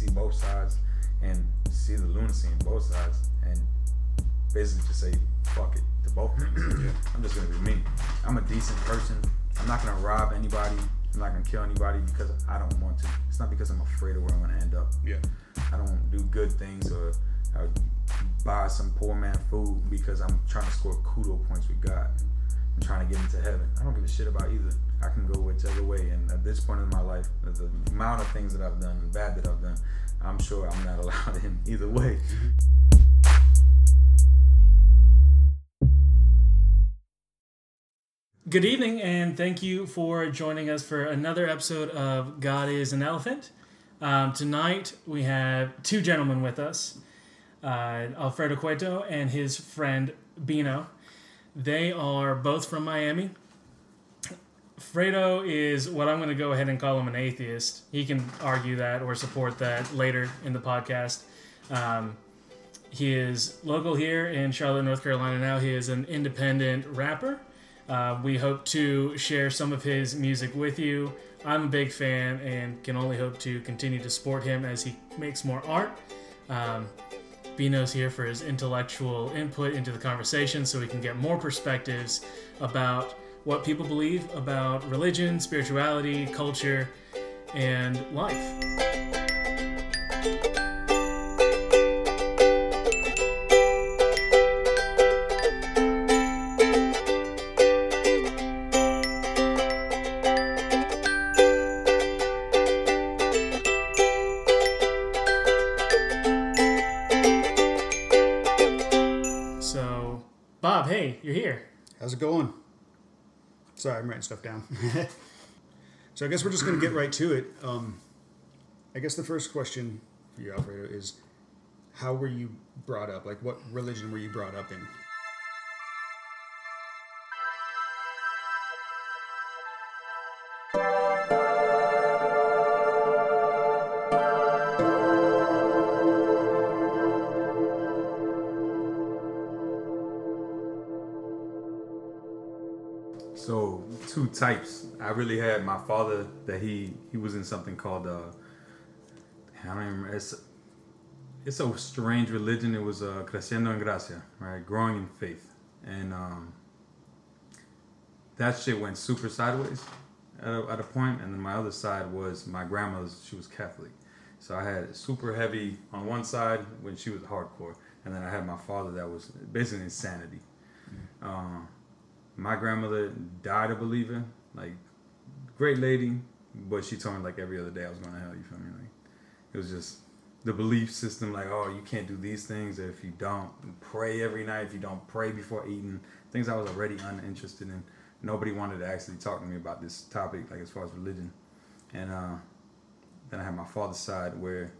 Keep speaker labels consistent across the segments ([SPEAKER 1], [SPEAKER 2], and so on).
[SPEAKER 1] see both sides and see the lunacy in both sides, and basically just say fuck it to both yeah. I'm just gonna be me. I'm a decent person. I'm not gonna rob anybody. I'm not gonna kill anybody because I don't want to. It's not because I'm afraid of where I'm gonna end up.
[SPEAKER 2] Yeah.
[SPEAKER 1] I don't do good things or, or buy some poor man food because I'm trying to score kudo points with God. I'm trying to get into heaven. I don't give a shit about either. I can go whichever way. And at this point in my life, the amount of things that I've done, bad that I've done, I'm sure I'm not allowed in either way.
[SPEAKER 3] Good evening, and thank you for joining us for another episode of God is an Elephant. Um, tonight we have two gentlemen with us uh, Alfredo Cueto and his friend Bino. They are both from Miami. Fredo is what I'm going to go ahead and call him an atheist. He can argue that or support that later in the podcast. Um, he is local here in Charlotte, North Carolina now. He is an independent rapper. Uh, we hope to share some of his music with you. I'm a big fan and can only hope to continue to support him as he makes more art. Um, Bino's here for his intellectual input into the conversation so we can get more perspectives about what people believe about religion, spirituality, culture, and life. So, Bob, hey, you're here.
[SPEAKER 2] How's it going? Sorry, I'm writing stuff down. so I guess we're just going to get right to it. Um, I guess the first question for you, Alfredo, is how were you brought up? Like, what religion were you brought up in?
[SPEAKER 1] Types. I really had my father that he he was in something called uh I don't even remember. It's it's a strange religion. It was uh creciendo en gracia, right? Growing in faith, and um that shit went super sideways at a, at a point. And then my other side was my grandmother's. She was Catholic, so I had super heavy on one side when she was hardcore, and then I had my father that was basically insanity. Um, my grandmother died a believer, like great lady, but she told me like every other day I was going to hell. You feel me? Like it was just the belief system, like oh you can't do these things if you don't pray every night, if you don't pray before eating, things I was already uninterested in. Nobody wanted to actually talk to me about this topic, like as far as religion, and uh, then I had my father's side where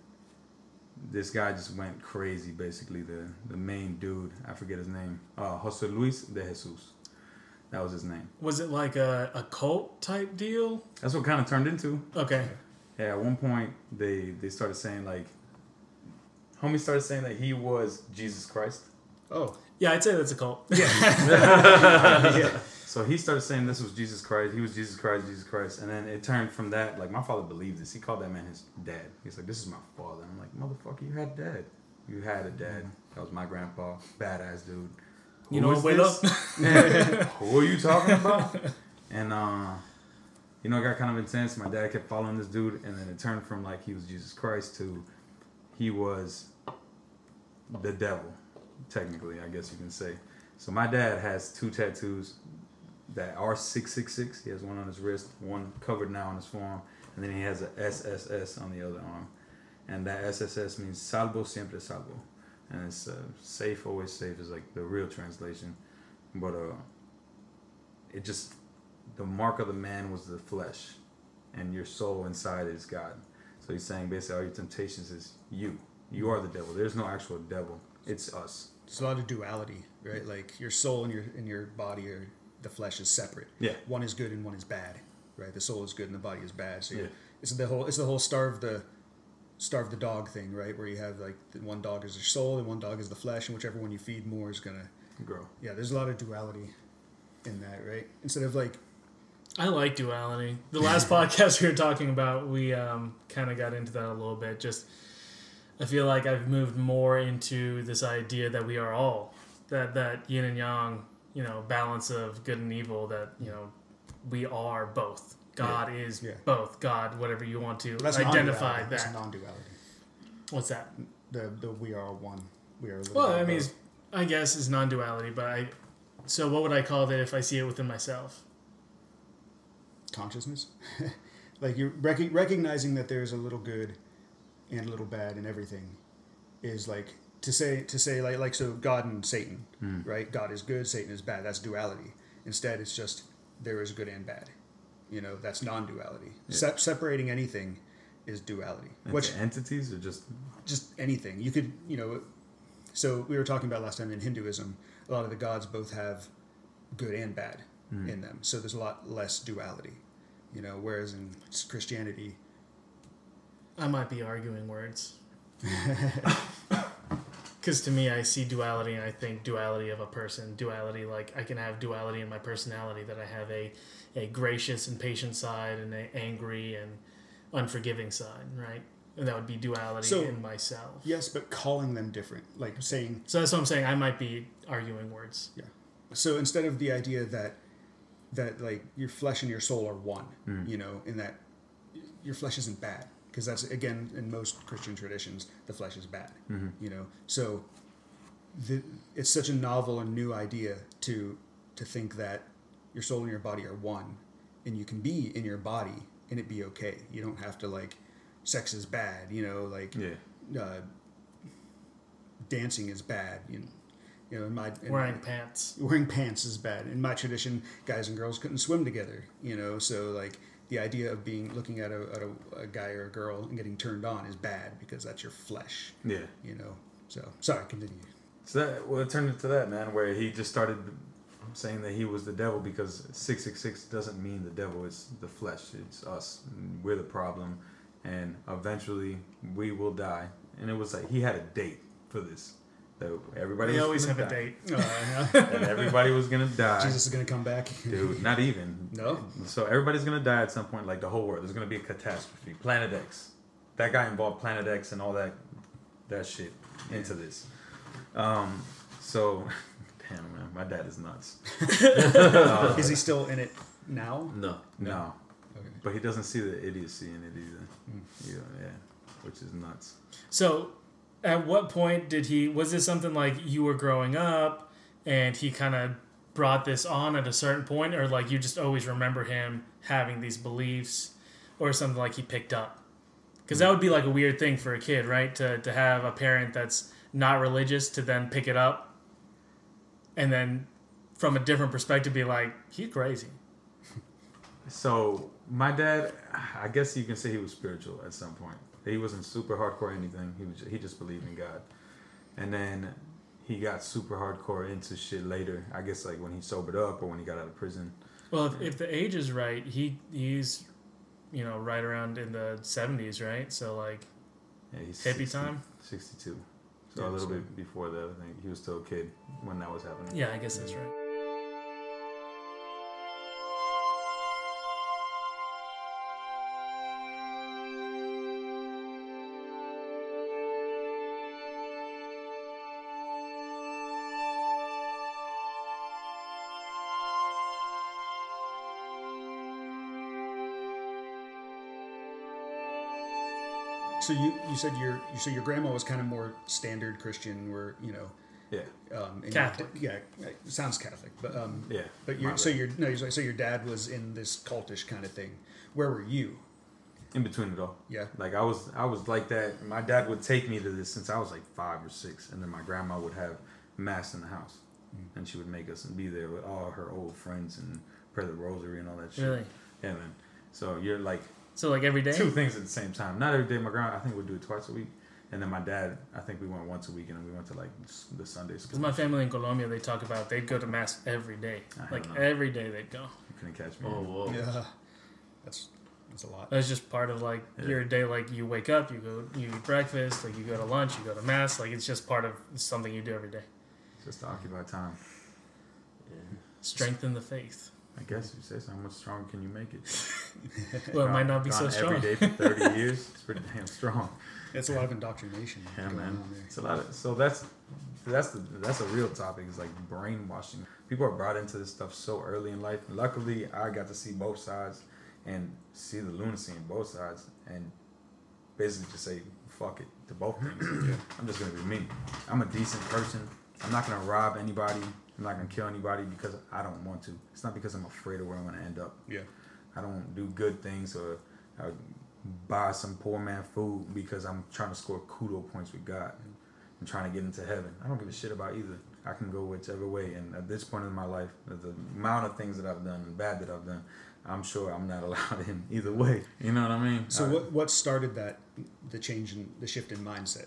[SPEAKER 1] this guy just went crazy. Basically, the the main dude, I forget his name, uh, Jose Luis de Jesus. That was his name.
[SPEAKER 3] Was it like a, a cult type deal?
[SPEAKER 1] That's what kind of turned into.
[SPEAKER 3] Okay.
[SPEAKER 1] Yeah, at one point they they started saying like, homie started saying that he was Jesus Christ.
[SPEAKER 2] Oh,
[SPEAKER 3] Yeah, I'd say that's a cult.
[SPEAKER 2] yeah.
[SPEAKER 1] So he started saying this was Jesus Christ. He was Jesus Christ, Jesus Christ, and then it turned from that. Like my father believed this. He called that man his dad. He's like, "This is my father." I'm like, "Motherfucker, you had a dad. You had a dad. Mm-hmm. That was my grandpa. Badass dude."
[SPEAKER 3] You know, wait up.
[SPEAKER 1] Who are you talking about? And uh, you know, it got kind of intense. My dad kept following this dude, and then it turned from like he was Jesus Christ to he was the devil, technically, I guess you can say. So my dad has two tattoos that are six six six. He has one on his wrist, one covered now on his forearm, and then he has a SSS on the other arm. And that SSS means salvo siempre salvo, and it's uh, safe always safe is like the real translation. But uh, it just the mark of the man was the flesh, and your soul inside is God. So he's saying basically all your temptations is you. You are the devil. There's no actual devil. It's us.
[SPEAKER 2] There's a lot of duality, right? Like your soul and your and your body or the flesh is separate.
[SPEAKER 1] Yeah.
[SPEAKER 2] One is good and one is bad, right? The soul is good and the body is bad. So
[SPEAKER 1] Yeah.
[SPEAKER 2] yeah. it's the whole it's the whole star of the starve the dog thing, right? Where you have like the one dog is your soul and one dog is the flesh, and whichever one you feed more is gonna
[SPEAKER 1] Grow.
[SPEAKER 2] yeah. There's a lot of duality in that, right? Instead of like
[SPEAKER 3] I like duality. The last podcast we were talking about, we um, kind of got into that a little bit. Just, I feel like I've moved more into this idea that we are all that that yin and yang, you know, balance of good and evil. That you know, we are both. God is
[SPEAKER 2] Yeah.
[SPEAKER 3] both. God, whatever you want to
[SPEAKER 2] That's
[SPEAKER 3] identify
[SPEAKER 2] non-duality. That's non-duality.
[SPEAKER 3] What's that?
[SPEAKER 2] The the we are one. We are. a little
[SPEAKER 3] Well, I mean, I guess is non-duality, but I. So what would I call that if I see it within myself?
[SPEAKER 2] consciousness. like you're rec- recognizing that there's a little good and a little bad in everything is like to say to say like like so God and Satan, hmm. right? God is good, Satan is bad. That's duality. Instead, it's just there is good and bad. You know, that's non-duality. Se- separating anything is duality.
[SPEAKER 1] Into
[SPEAKER 2] Which
[SPEAKER 1] entities or just
[SPEAKER 2] just anything. You could, you know, so we were talking about last time in Hinduism, a lot of the gods both have good and bad hmm. in them. So there's a lot less duality, you know, whereas in Christianity,
[SPEAKER 3] I might be arguing words. Because to me, I see duality and I think duality of a person. Duality, like I can have duality in my personality, that I have a, a gracious and patient side and a angry and unforgiving side, right? And that would be duality
[SPEAKER 2] So-
[SPEAKER 3] in myself.
[SPEAKER 2] yes, but calling them different, like saying,
[SPEAKER 3] So that's what I'm saying. I might be arguing words.
[SPEAKER 2] yeah. So instead of the idea that, that like your flesh and your soul are one, mm. you know, in that your flesh isn't bad. Because that's, again, in most Christian traditions, the flesh is bad, mm-hmm. you know. So the, it's such a novel and new idea to to think that your soul and your body are one and you can be in your body and it be okay you don't have to like sex is bad you know like
[SPEAKER 1] yeah.
[SPEAKER 2] uh, dancing is bad you know, you know in my in
[SPEAKER 3] Wearing
[SPEAKER 2] my-
[SPEAKER 3] pants.
[SPEAKER 2] wearing pants is bad in my tradition guys and girls couldn't swim together you know so like the idea of being looking at a, at a, a guy or a girl and getting turned on is bad because that's your flesh
[SPEAKER 1] Yeah.
[SPEAKER 2] you know so sorry continue
[SPEAKER 1] So that well, it turned into that man where he just started saying that he was the devil because six six six doesn't mean the devil. It's the flesh. It's us. We're the problem, and eventually we will die. And it was like he had a date for this. That everybody
[SPEAKER 3] They always have
[SPEAKER 1] gonna
[SPEAKER 3] a date.
[SPEAKER 2] Uh,
[SPEAKER 1] And everybody was gonna die.
[SPEAKER 2] jesus is to come back
[SPEAKER 1] Dude, not even.
[SPEAKER 2] No?
[SPEAKER 1] So everybody's gonna die at some point, like the whole world. There's gonna be a catastrophe. Planet X. That guy involved Planet X and all that that shit into this. Um so damn man, my dad is nuts.
[SPEAKER 2] is he still in it now
[SPEAKER 4] No.
[SPEAKER 1] No.
[SPEAKER 2] Okay.
[SPEAKER 1] But he doesn't see the idiocy in it either. Hmm. Yeah, uh, yeah. Which is nuts.
[SPEAKER 3] So, at what point did he? Was this something like you were growing up, and he kind of brought this on at a certain point, or like you just always remember him having these beliefs, or something like he picked up? Because that hmm. would be like a weird thing for a kid, right? To to have a parent that's not religious to then pick it up, and then from a different perspective be like, he's crazy.
[SPEAKER 1] So my dad, I guess you can say he was spiritual at some point. He wasn't super hardcore or anything. He was he just believed in God, and then he got super hardcore into shit later. I guess like when he sobered up or when he got out of prison.
[SPEAKER 3] Well, if, if the age is right, he he's, you know, right around in the seventies, right? So like
[SPEAKER 1] Yeah, he's
[SPEAKER 3] hippie
[SPEAKER 1] 60
[SPEAKER 3] time.
[SPEAKER 1] 62. So
[SPEAKER 2] Yeah,
[SPEAKER 1] a little
[SPEAKER 2] so-
[SPEAKER 1] bit before that, I think he was still a kid when that was happening.
[SPEAKER 3] Yeah, I guess that's right.
[SPEAKER 2] So you, you said your you so your grandma was kind of more standard Christian, where you know,
[SPEAKER 1] Yeah.
[SPEAKER 2] um,
[SPEAKER 3] Catholic.
[SPEAKER 2] Your, yeah, sounds Catholic, but um,
[SPEAKER 1] Yeah.
[SPEAKER 2] But
[SPEAKER 1] My
[SPEAKER 2] your so your no, so your dad was in this cultish kind of thing. Where were you?
[SPEAKER 1] In between it all.
[SPEAKER 2] Yeah.
[SPEAKER 1] Like I was I was like that. My dad would take me to this since I was like five or six, and then my grandma would have mass in the house,
[SPEAKER 2] Mm.
[SPEAKER 1] and she would make us and be there with all her old friends and pray the rosary and all that shit.
[SPEAKER 3] Really?
[SPEAKER 1] Yeah, man. So you're like
[SPEAKER 3] So like every day.
[SPEAKER 1] two things at the same time. Not every day. My grandma, I think, would do it twice a week, and then my dad, I think we went once a week, and we went to like the Sunday
[SPEAKER 3] Because
[SPEAKER 1] school.
[SPEAKER 3] my family in Colombia, they talk about they'd go to mass every day.
[SPEAKER 1] I
[SPEAKER 3] Like every day they'd go.
[SPEAKER 1] You couldn't catch me.
[SPEAKER 4] Oh, whoa.
[SPEAKER 2] Yeah, that's that's a lot.
[SPEAKER 3] That's just part of like
[SPEAKER 1] Yeah.
[SPEAKER 3] your day. Like you wake up, you go, you eat breakfast, like you go to lunch, you go to mass. Like it's just part of something you do every day.
[SPEAKER 1] Just to occupy time.
[SPEAKER 4] Yeah.
[SPEAKER 3] Strengthen the faith.
[SPEAKER 1] I guess you say so. How much stronger can you make it?
[SPEAKER 3] Well, it might not be so strong.
[SPEAKER 1] Every day for thirty years, it's pretty damn strong.
[SPEAKER 2] It's a lot of indoctrination.
[SPEAKER 1] Yeah,
[SPEAKER 2] going
[SPEAKER 1] man.
[SPEAKER 2] on there.
[SPEAKER 1] It's a lot of so that's that's the that's a real topic. It's like brainwashing. People are brought into this stuff so early in life. Luckily, I got to see both sides and see the lunacy in both sides, and basically just say fuck it to both things. I'm just gonna be me. I'm a decent person. I'm not gonna rob anybody. I'm not gonna kill anybody because I don't want to. It's not because I'm afraid of where I'm gonna end up.
[SPEAKER 2] Yeah.
[SPEAKER 1] I don't do good things or uh, buy some poor man food because I'm trying to score kudo points with God and trying to get into heaven. I don't give a shit about either. I can go whichever way. And at this point in my life, the amount of things that I've done and bad that I've done, I'm sure I'm not allowed in either way. You know what I mean?
[SPEAKER 2] So
[SPEAKER 1] Uh,
[SPEAKER 2] what what started that the change in the shift in mindset?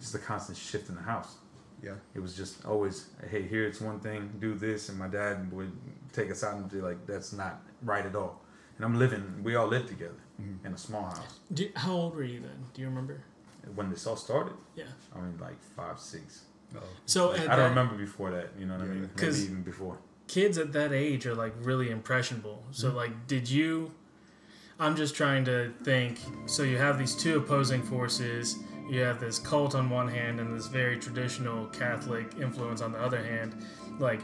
[SPEAKER 1] Just a constant shift in the house.
[SPEAKER 2] Yeah.
[SPEAKER 1] It was just always, hey, here it's one thing, do this, and my dad would take us out and be like, that's not right at all. And I'm living, we all live together in a small house.
[SPEAKER 3] Do, how old were you then? Do you remember?
[SPEAKER 1] When this all started,
[SPEAKER 3] Yeah.
[SPEAKER 1] I mean, like five, six.
[SPEAKER 2] Oh.
[SPEAKER 3] So
[SPEAKER 1] Like,
[SPEAKER 3] at
[SPEAKER 1] I don't
[SPEAKER 3] that-
[SPEAKER 1] remember before that. You know what I mean? Maybe
[SPEAKER 3] 'Cause-
[SPEAKER 1] even before.
[SPEAKER 3] kids at that age are like really impressionable. So
[SPEAKER 1] Mm-hmm.
[SPEAKER 3] like did you I'm just trying to think so you have these two opposing forces. You have this cult on one hand and this very traditional Catholic influence on the other hand. Like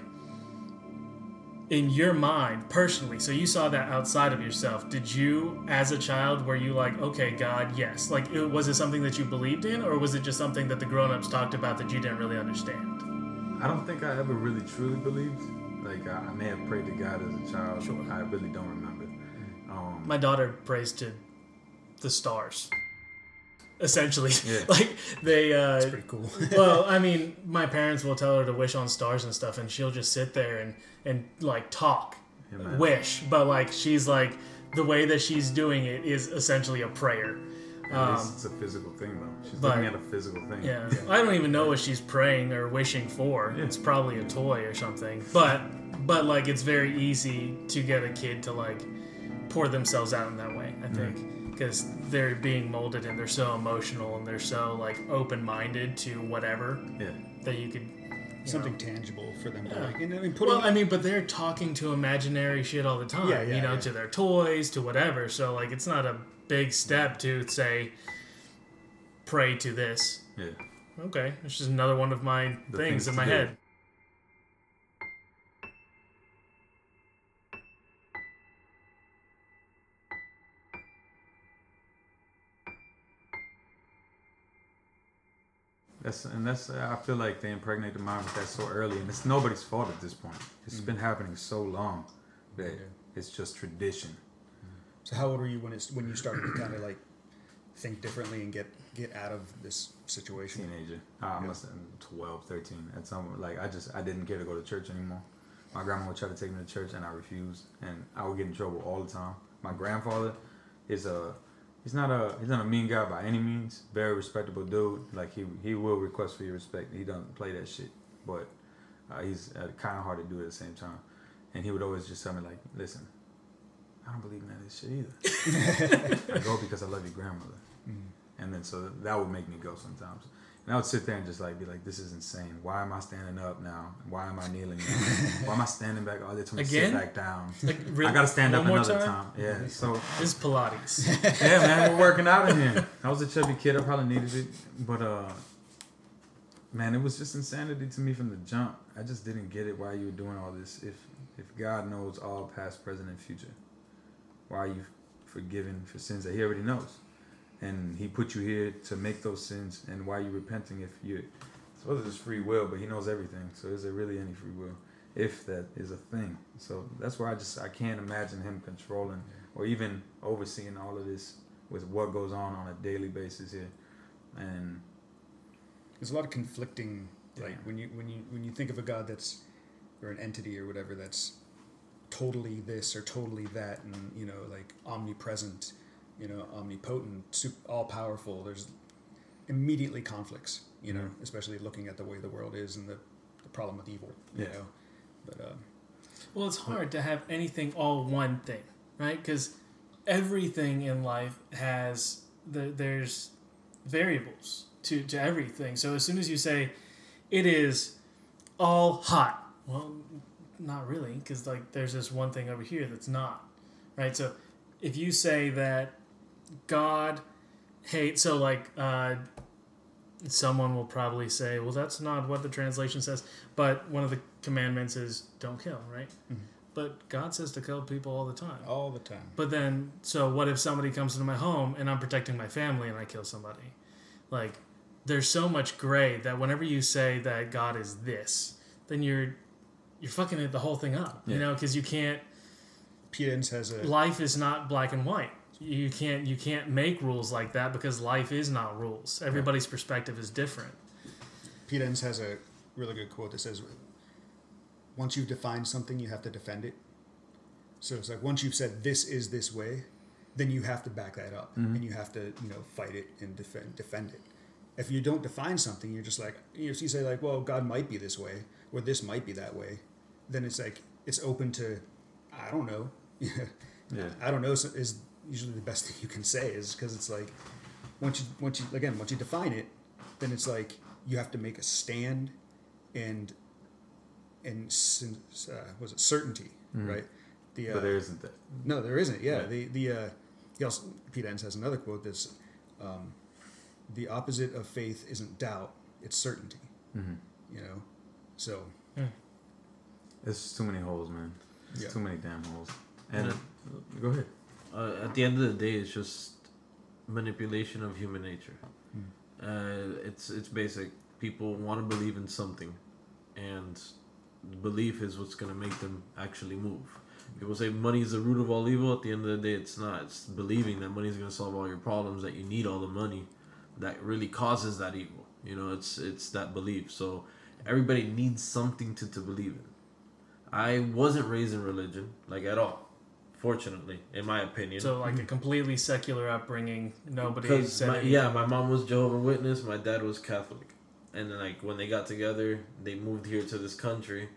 [SPEAKER 3] in your mind personally, so you saw that outside of yourself. Did you as a child were you like, "Okay, God, yes." Like it, was it something that you believed in or was it just something that the grown-ups talked about that you didn't really understand?
[SPEAKER 1] I don't think I ever really truly believed. Like I, I may have prayed to God as a child.
[SPEAKER 3] Sure.
[SPEAKER 1] I really don't remember. Um,
[SPEAKER 3] my daughter prays to the stars essentially
[SPEAKER 1] Yeah.
[SPEAKER 3] like they uh
[SPEAKER 2] It's pretty cool.
[SPEAKER 3] well i mean my parents will tell her to wish on stars and stuff and she'll just sit there and and like talk
[SPEAKER 1] Yeah,
[SPEAKER 3] wish but like she's like the way that she's doing it is essentially a prayer
[SPEAKER 1] at least
[SPEAKER 3] um,
[SPEAKER 1] it's a physical thing though. She's
[SPEAKER 3] but-
[SPEAKER 1] looking at a physical thing.
[SPEAKER 3] yeah i don't even know what she's praying or wishing for
[SPEAKER 1] Yeah.
[SPEAKER 3] it's probably a toy or something but but like it's very easy to get a kid to like pour themselves out in that way i think because they're being molded and they're so emotional and they're so like open-minded to whatever
[SPEAKER 1] Yeah.
[SPEAKER 3] that you could you
[SPEAKER 2] Something
[SPEAKER 3] know.
[SPEAKER 2] tangible for them to
[SPEAKER 3] Yeah.
[SPEAKER 2] like. And I mean, putting
[SPEAKER 3] well i mean but they're talking to imaginary shit all the time
[SPEAKER 2] Yeah, yeah,
[SPEAKER 3] you know
[SPEAKER 2] yeah.
[SPEAKER 3] to their toys to whatever so like it's not a big step to say pray to this
[SPEAKER 1] Yeah.
[SPEAKER 3] okay it's just another one of my
[SPEAKER 1] The
[SPEAKER 3] things
[SPEAKER 1] things
[SPEAKER 3] in my
[SPEAKER 1] do.
[SPEAKER 3] head
[SPEAKER 1] That's and that's I feel like they impregnate the mind with that so early, and it's nobody's fault at this point. It's
[SPEAKER 3] Mm.
[SPEAKER 1] been happening so long that it's just tradition.
[SPEAKER 2] So how old were you when it's when you started to kind of like think differently and get get out of this situation?
[SPEAKER 1] teenager. I
[SPEAKER 2] Yeah.
[SPEAKER 1] must have been 12, 13. At some like I just I didn't care to go to church anymore. My grandma would try to take me to church and I refused, and I would get in trouble all the time. My grandfather is a he's not a he's not a mean guy by any means. Very respectable dude. Like he he will request for your respect. He doesn't play that shit, but uh, he's a kind of hearted dude at the same time. And he would always just tell me like, listen, I don't believe in that shit either. I go because I love your grandmother. And then so that would make me go sometimes. And I would sit there and just like be like, this is insane. Why am I standing up now? Why am I kneeling now? Why am I standing back? Oh, they told me to sit back down.
[SPEAKER 3] Like, re-
[SPEAKER 1] I gotta stand
[SPEAKER 3] one
[SPEAKER 1] up
[SPEAKER 3] more
[SPEAKER 1] another time.
[SPEAKER 3] time?
[SPEAKER 1] Yeah. So
[SPEAKER 3] This is Pilates.
[SPEAKER 1] yeah, man, we're working out in here. I was a chubby kid. I probably needed it, but uh, man, it was just insanity to me from the jump. I just didn't get it why you were doing all this. If if God knows all past, present, and future, why are you forgiven for sins that He already knows, and He put you here to make those sins, and why are you repenting if you suppose it's supposed to be free will, but He knows everything. So is there really any free will? If that is a thing, so that's why I just I can't imagine him controlling or even overseeing all of this with what goes on on a daily basis here. And
[SPEAKER 2] There's a lot of conflicting like when you when you when you think of a god that's or an entity or whatever that's totally this or totally that and you know like omnipresent, you know, omnipotent, all powerful. There's immediately conflicts, you know,
[SPEAKER 1] Mhm.
[SPEAKER 2] especially looking at the way the world is and the, the problem with evil, you
[SPEAKER 1] Yeah.
[SPEAKER 2] know. But uh,
[SPEAKER 3] Well, it's hard to have anything all one thing, right? Because everything in life has the, there's variables to to everything. So as soon as you say it is all hot, well, not really, because like there's this one thing over here that's not, right? So if you say that God hates, so like uh, someone will probably say, well, that's not what the translation says, but one of the commandments is don't kill, right? But God says to kill people all the time.
[SPEAKER 2] All the time.
[SPEAKER 3] But then, so what if somebody comes into my home and I'm protecting my family and I kill somebody? Like, there's so much gray that whenever you say that God is this, then you're you're fucking it the whole thing up. You know, because you can't.
[SPEAKER 2] Pete Enns has a
[SPEAKER 3] Life is not black and white. You can't you can't make rules like that because life is not rules. Everybody's perspective is different.
[SPEAKER 2] Pete Enns has a really good quote that says, "Once you've defined something, you have to defend it." So it's like once you've said this is this way, then you have to back that up mm-hmm. and you have to you know fight it and defend defend it. If you don't define something, you're just like you, know, you say like, well, God might be this way or this might be that way. Then it's like it's open to, I don't know.
[SPEAKER 1] Yeah.
[SPEAKER 2] I don't know is, is usually the best thing you can say is because it's like once you once you again once you define it, then it's like you have to make a stand and and sin- uh, was it certainty right? The uh,
[SPEAKER 1] But there isn't that.
[SPEAKER 2] no, there isn't. Yeah,
[SPEAKER 1] Right.
[SPEAKER 2] the the uh, he also Pete Enns has another quote that's um, the opposite of faith isn't doubt; it's certainty.
[SPEAKER 1] Mm-hmm.
[SPEAKER 2] You know, so
[SPEAKER 1] It's just too many holes, man. It's
[SPEAKER 2] Yeah.
[SPEAKER 1] too many damn holes. And
[SPEAKER 4] Yeah.
[SPEAKER 1] go ahead.
[SPEAKER 4] Uh, at the end of the day, it's just manipulation of human nature.
[SPEAKER 2] Hmm.
[SPEAKER 4] Uh, it's it's basic. People want to believe in something, and belief is what's gonna make them actually move. People say money is the root of all evil. At the end of the day, it's not. It's believing that money is gonna solve all your problems. That you need all the money, that really causes that evil. You know, it's it's that belief. So everybody needs something to, to believe in. I wasn't raised in religion, like at all. Fortunately, in my opinion.
[SPEAKER 3] So like a completely secular upbringing. Nobody
[SPEAKER 4] Because
[SPEAKER 3] said
[SPEAKER 4] my, yeah, my mom was Jehovah Witness. My dad was Catholic, and then like when they got together, they moved here to this country.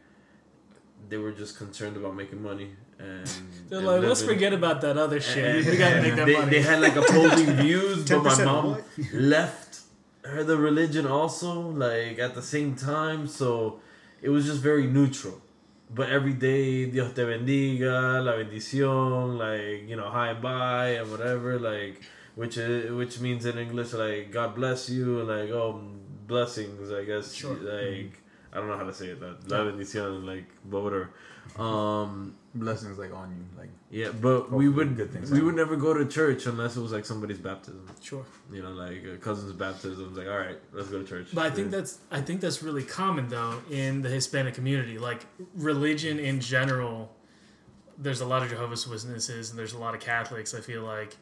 [SPEAKER 4] They were just concerned about making money, and
[SPEAKER 3] They're
[SPEAKER 4] and
[SPEAKER 3] like, let's forget about that other shit.
[SPEAKER 4] And-
[SPEAKER 3] we gotta make that
[SPEAKER 4] they,
[SPEAKER 3] money.
[SPEAKER 4] they had like opposing views, but my mom left her the religion also, like at the same time. So it was just very neutral. But every day, Dios te bendiga, la bendición, like you know, hi bye and whatever, like which is, which means in English like God bless you, and like oh blessings, I guess.
[SPEAKER 3] Sure.
[SPEAKER 4] Like I don't know how to say it. That la bendición, like but whatever. Um,
[SPEAKER 1] Blessings like on you, like
[SPEAKER 4] yeah, but we
[SPEAKER 1] Hopefully
[SPEAKER 4] would
[SPEAKER 1] good things
[SPEAKER 4] we
[SPEAKER 1] happen.
[SPEAKER 4] would never go to church unless it was like somebody's baptism.
[SPEAKER 3] sure.
[SPEAKER 4] You know, like a cousin's baptism. It's like, all right, let's go to church.
[SPEAKER 3] But I think
[SPEAKER 4] Yeah.
[SPEAKER 3] that's I think that's really common though in the Hispanic community. Like religion in general, there's a lot of Jehovah's Witnesses and there's a lot of Catholics. I feel like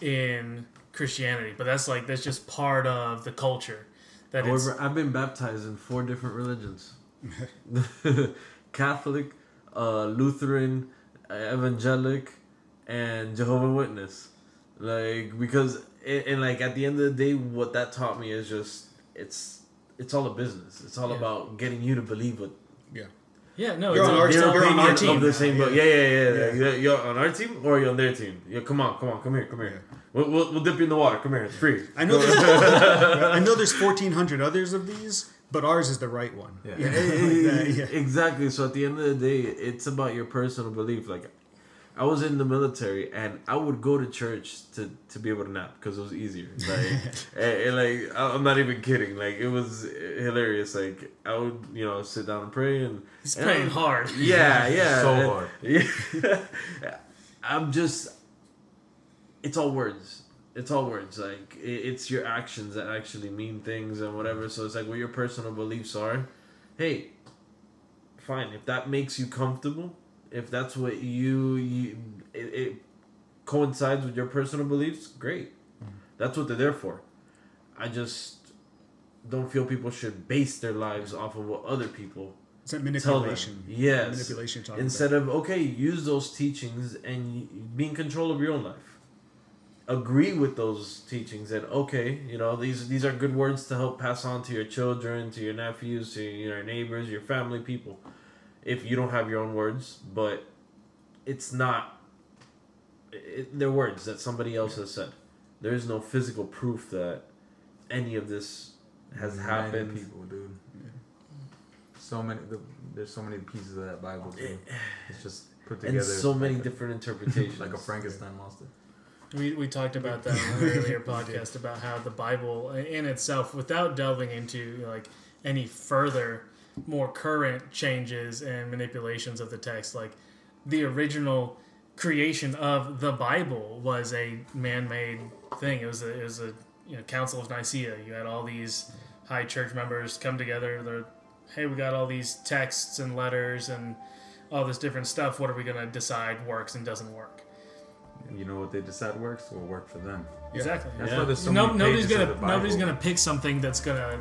[SPEAKER 3] in Christianity, but that's like that's just part of the culture. That it's
[SPEAKER 4] However, I've been baptized in four different religions: Catholic, uh, Lutheran, uh, Evangelic, and Jehovah Witness. Like because and, and like at the end of the day, what that taught me is just it's it's all a business. It's all
[SPEAKER 3] Yeah.
[SPEAKER 4] about getting you to believe what
[SPEAKER 2] yeah.
[SPEAKER 3] yeah no
[SPEAKER 2] You're
[SPEAKER 3] it's
[SPEAKER 2] on
[SPEAKER 3] a-
[SPEAKER 2] our-
[SPEAKER 3] it's
[SPEAKER 4] their
[SPEAKER 3] a-
[SPEAKER 2] you're on our team
[SPEAKER 4] of the
[SPEAKER 2] now,
[SPEAKER 4] same boat.
[SPEAKER 2] yeah.
[SPEAKER 4] Yeah, yeah, yeah.
[SPEAKER 2] Yeah.
[SPEAKER 4] You're- you're on our team or you're on their team. Yeah, come on, come on, come here, come here.
[SPEAKER 2] Yeah.
[SPEAKER 4] We'll, we'll, we'll dip you in the water. Come here, it's free.
[SPEAKER 2] I know there's I know there's 1,400 others of these, but ours is the right one.
[SPEAKER 1] Yeah.
[SPEAKER 2] You know, like that, yeah.
[SPEAKER 4] Exactly. So at the end of the day, it's about your personal belief. Like, I was in the military, and I would go to church to, to be able to nap because it was easier. Like, and, and, like I- I'm not even kidding. Like it was hilarious. Like I would, you know, sit down and pray, and
[SPEAKER 3] He's
[SPEAKER 4] and
[SPEAKER 3] praying
[SPEAKER 4] I'm-
[SPEAKER 3] hard.
[SPEAKER 4] Yeah, yeah,
[SPEAKER 1] So
[SPEAKER 4] and-
[SPEAKER 1] hard.
[SPEAKER 4] Yeah, I'm just. It's all words. It's all words. Like it, it's your actions that actually mean things and whatever. So it's like what your personal beliefs are. Hey, fine. If that makes you comfortable, if that's what you you it, it coincides with your personal beliefs, great. Mm-hmm. That's what they're there for. I just don't feel people should base their lives off of what other people
[SPEAKER 2] It's that
[SPEAKER 4] tell them.
[SPEAKER 2] manipulation.
[SPEAKER 4] Yes.
[SPEAKER 2] Manipulation.
[SPEAKER 4] Instead of okay, use those teachings and be in control of your own life. Agree with those teachings and okay, you know these these are good words to help pass on to your children, to your nephews, to your neighbors, your family, people. If you don't have your own words, but it's not. It, they're words that somebody else has said. There is no physical proof that any of this has
[SPEAKER 1] Many
[SPEAKER 4] happened.
[SPEAKER 1] People, dude. so many. The, there's so many pieces of that Bible too. It's just put together
[SPEAKER 4] and so many
[SPEAKER 1] like a-
[SPEAKER 4] different interpretations.
[SPEAKER 1] like a Frankenstein monster.
[SPEAKER 3] We, we talked about that in an earlier podcast about how the Bible in itself, without delving into like any further, more current changes and manipulations of the text, like the original creation of the Bible was a man-made thing. It was a, it was a you know Council of Nicaea. You had all these high church members come together. They're, hey, we got all these texts and letters and all this different stuff. What are we gonna decide works and doesn't work?
[SPEAKER 1] And you know what they decide works will work for them.
[SPEAKER 3] Exactly.
[SPEAKER 1] That's
[SPEAKER 4] Yeah.
[SPEAKER 1] why there's so
[SPEAKER 3] no,
[SPEAKER 1] many
[SPEAKER 3] nobody's
[SPEAKER 1] pages
[SPEAKER 3] gonna
[SPEAKER 1] of the Bible
[SPEAKER 3] nobody's gonna pick something that's gonna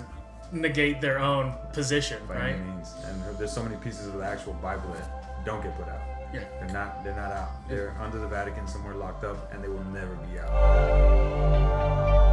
[SPEAKER 3] negate their own position,
[SPEAKER 1] by
[SPEAKER 3] right?
[SPEAKER 1] any means. And there's so many pieces of the actual Bible that don't get put out.
[SPEAKER 3] Yeah.
[SPEAKER 1] They're not. They're not out. They're under the Vatican somewhere locked up, and they will never be out.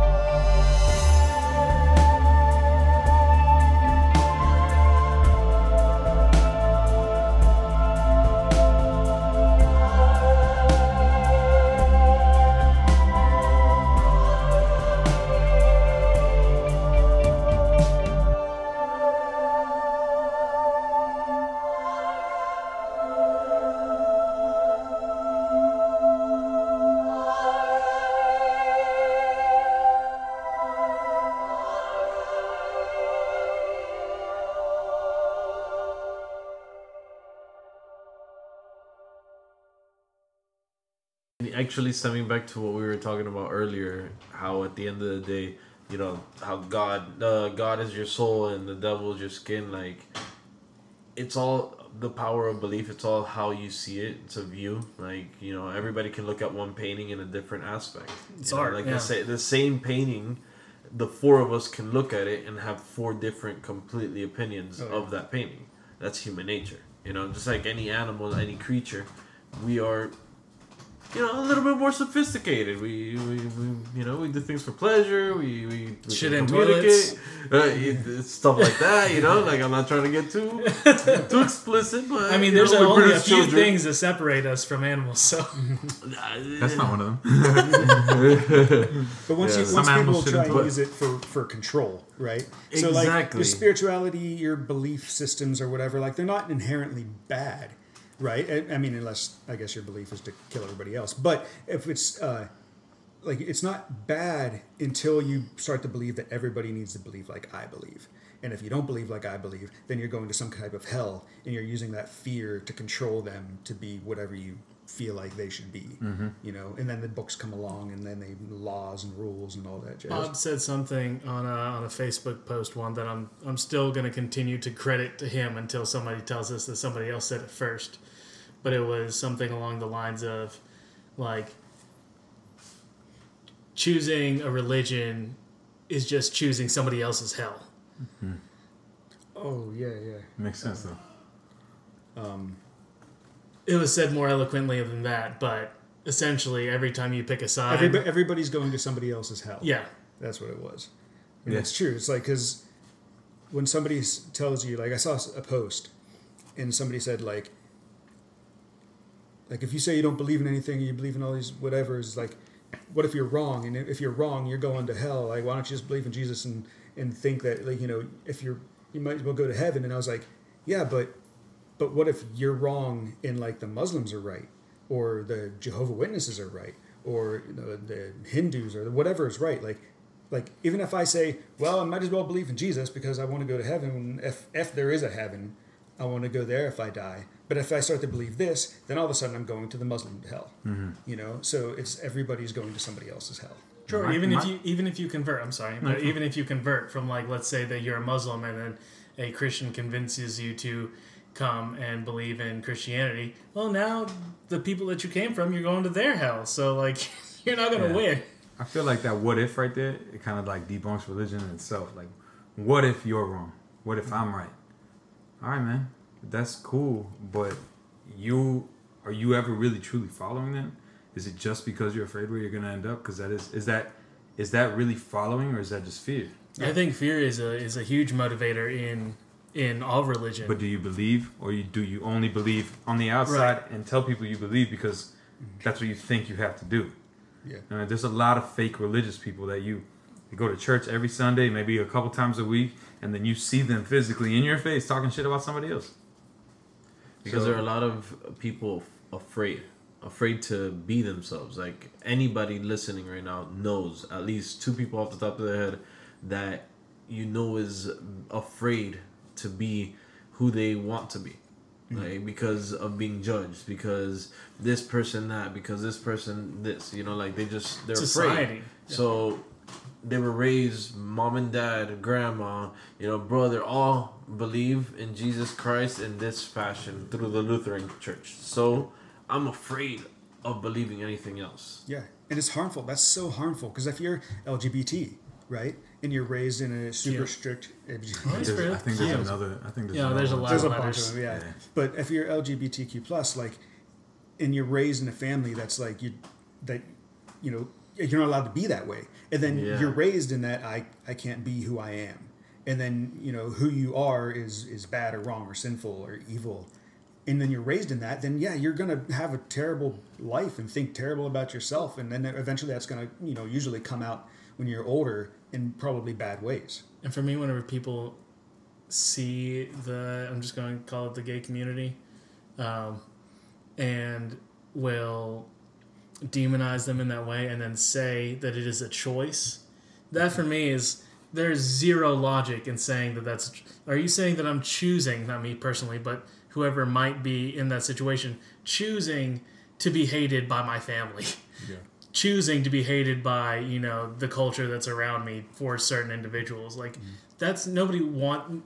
[SPEAKER 4] Actually stemming back to what we were talking about earlier how at the end of the day you know how god uh, god is your soul and the devil is your skin like it's all the power of belief. It's all how you see it. It's a view. Like you know everybody can look at one painting in a different aspect.
[SPEAKER 3] It's
[SPEAKER 4] You know,
[SPEAKER 3] art,
[SPEAKER 4] like
[SPEAKER 3] yeah.
[SPEAKER 4] the, sa- the same painting the four of us can look at it and have four different completely opinions
[SPEAKER 2] Oh, yeah.
[SPEAKER 4] of that painting. That's human nature. You know just like any animal any creature we are you know, a little bit more sophisticated. We, we, we you know, we do things for pleasure. We, we, we
[SPEAKER 3] Shit in
[SPEAKER 4] communicate, uh, stuff like that. You know, like I'm not trying to get too too explicit, but
[SPEAKER 3] I mean, there's
[SPEAKER 4] know,
[SPEAKER 3] only a few
[SPEAKER 4] children.
[SPEAKER 3] things that separate us from animals. So
[SPEAKER 1] That's not one of them.
[SPEAKER 2] But once
[SPEAKER 4] Yeah,
[SPEAKER 2] you once people try
[SPEAKER 1] shouldn't
[SPEAKER 2] and use it for for control, right? So like
[SPEAKER 4] Exactly.
[SPEAKER 2] your spirituality, your belief systems or whatever, like they're not inherently bad, right? I, I mean, unless I guess your belief is to kill everybody else. But if it's uh, like it's not bad until you start to believe that everybody needs to believe like I believe. And if you don't believe like I believe, then you're going to some type of hell, and you're using that fear to control them to be whatever you feel like they should be. You know, and then the books come along, and then they laws and rules and all that jazz.
[SPEAKER 3] Bob said something on a, on a Facebook post one that I'm I'm still going to continue to credit to him until somebody tells us that somebody else said it first. But it was something along the lines of like choosing a religion is just choosing somebody else's hell. Mm-hmm.
[SPEAKER 2] oh yeah, yeah.
[SPEAKER 1] Makes sense though.
[SPEAKER 3] Um, it was said more eloquently than that, but essentially every time you pick a side,
[SPEAKER 2] Everybody, everybody's going to somebody else's hell.
[SPEAKER 3] yeah,
[SPEAKER 2] That's what it was. And
[SPEAKER 1] Yeah.
[SPEAKER 2] it's true. It's like because when somebody tells you, like I saw a post, and somebody said like, like if you say you don't believe in anything, you believe in all these whatever, is like, what if you're wrong? And if you're wrong, you're going to hell. Like why don't you just believe in Jesus and and think that like you know if you're you might as well go to heaven. And I was like, yeah, but but what if you're wrong and like the Muslims are right, or the Jehovah Witnesses are right, or you know, the Hindus or whatever is right? Like, like even if I say, well, I might as well believe in Jesus because I want to go to heaven. If if there is a heaven, I want to go there if I die. But if I start to believe this, then all of a sudden I'm going to the Muslim hell. Mm-hmm. You know, so it's everybody's going to somebody else's hell.
[SPEAKER 3] Sure.
[SPEAKER 1] My-
[SPEAKER 3] even if you even if you convert, I'm sorry, but even if you convert from like let's say that you're a Muslim and then a Christian convinces you to come and believe in Christianity, well now the people that you came from, you're going to their hell. So like you're not gonna
[SPEAKER 1] Yeah.
[SPEAKER 3] win.
[SPEAKER 1] I feel like that what if right there, it kind of like debunks religion in itself. Like, what if you're wrong? What if I'm mm-hmm. right? All right, man, that's cool, but you are you ever really truly following that? Is it just because you're afraid where you're gonna end up? Because that is is that is that really following or is that just fear?
[SPEAKER 3] I think fear is a is a huge motivator in in all religion.
[SPEAKER 1] But do you believe, or you, do you only believe on the outside and tell people you believe because that's what you think you have to do?
[SPEAKER 2] Yeah.
[SPEAKER 1] There's a lot of fake religious people that you they go to church every Sunday, maybe a couple times a week, and then you see them physically in your face talking shit about somebody else.
[SPEAKER 4] Because
[SPEAKER 1] So-
[SPEAKER 4] there are a lot of people afraid afraid to be themselves. Like anybody listening right now knows at least two people off the top of their head that you know is afraid to be who they want to be. Mm-hmm. Like because of being judged because this person that because this person this you know like they just they're
[SPEAKER 3] Society.
[SPEAKER 4] afraid so they were raised mom and dad grandma you know brother all believe in jesus christ in this fashion through the lutheran church so i'm afraid of believing anything else
[SPEAKER 2] Yeah, and it's harmful. That's so harmful because if you're LGBT, right, and you're raised in a super
[SPEAKER 3] Yeah.
[SPEAKER 2] strict, oh,
[SPEAKER 3] Nice,
[SPEAKER 1] There's- I think there's
[SPEAKER 3] Yeah.
[SPEAKER 1] another. I think there's
[SPEAKER 3] Yeah, there's a lot
[SPEAKER 2] there's a
[SPEAKER 3] of
[SPEAKER 2] bunch
[SPEAKER 3] letters.
[SPEAKER 2] of them, yeah.
[SPEAKER 1] Yeah.
[SPEAKER 2] But if you're LGBTQ plus, like, and you're raised in a family that's like you, that, you know, you're not allowed to be that way, and then
[SPEAKER 4] Yeah.
[SPEAKER 2] you're raised in that I I can't be who I am, and then you know who you are is is bad or wrong or sinful or evil. And then you're raised in that, then yeah, you're gonna have a terrible life and think terrible about yourself, and then eventually that's gonna, you know, usually come out when you're older in probably bad ways.
[SPEAKER 3] And for me, whenever people see the, I'm just going to call it the gay community, um, and will demonize them in that way and then say that it is a choice, that for me is there's zero logic in saying that that's. Are you saying that I'm choosing, not me personally, but whoever might be in that situation, choosing to be hated by my family?
[SPEAKER 1] Yeah.
[SPEAKER 3] choosing to be hated by you know the culture that's around me for certain individuals like mm. that's nobody want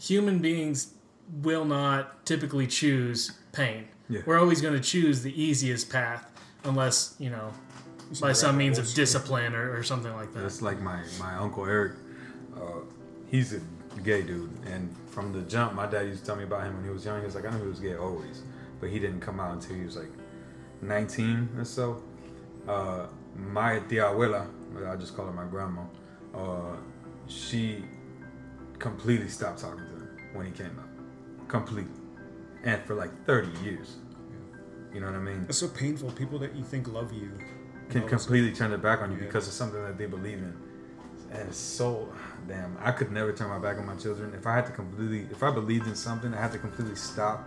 [SPEAKER 3] human beings will not typically choose pain
[SPEAKER 1] Yeah.
[SPEAKER 3] we're always going to choose the easiest path unless you know by some means of discipline or, or something like that
[SPEAKER 1] That's like my my uncle Eric. Uh, he's a gay dude, and from the jump, my dad used to tell me about him when he was young. He was like, I knew he was gay always, but he didn't come out until he was like 19 or so. Uh, my tia abuela, I just call her my grandma. Uh, she completely stopped talking to him when he came out, completely, and for like 30 years. You know what I mean?
[SPEAKER 2] It's so painful. People that you think love you
[SPEAKER 1] can completely turn their back on you
[SPEAKER 2] Yeah.
[SPEAKER 1] because of something that they believe in. And it's so damn. I could never turn my back on my children. If I had to completely, if I believed in something, I had to completely stop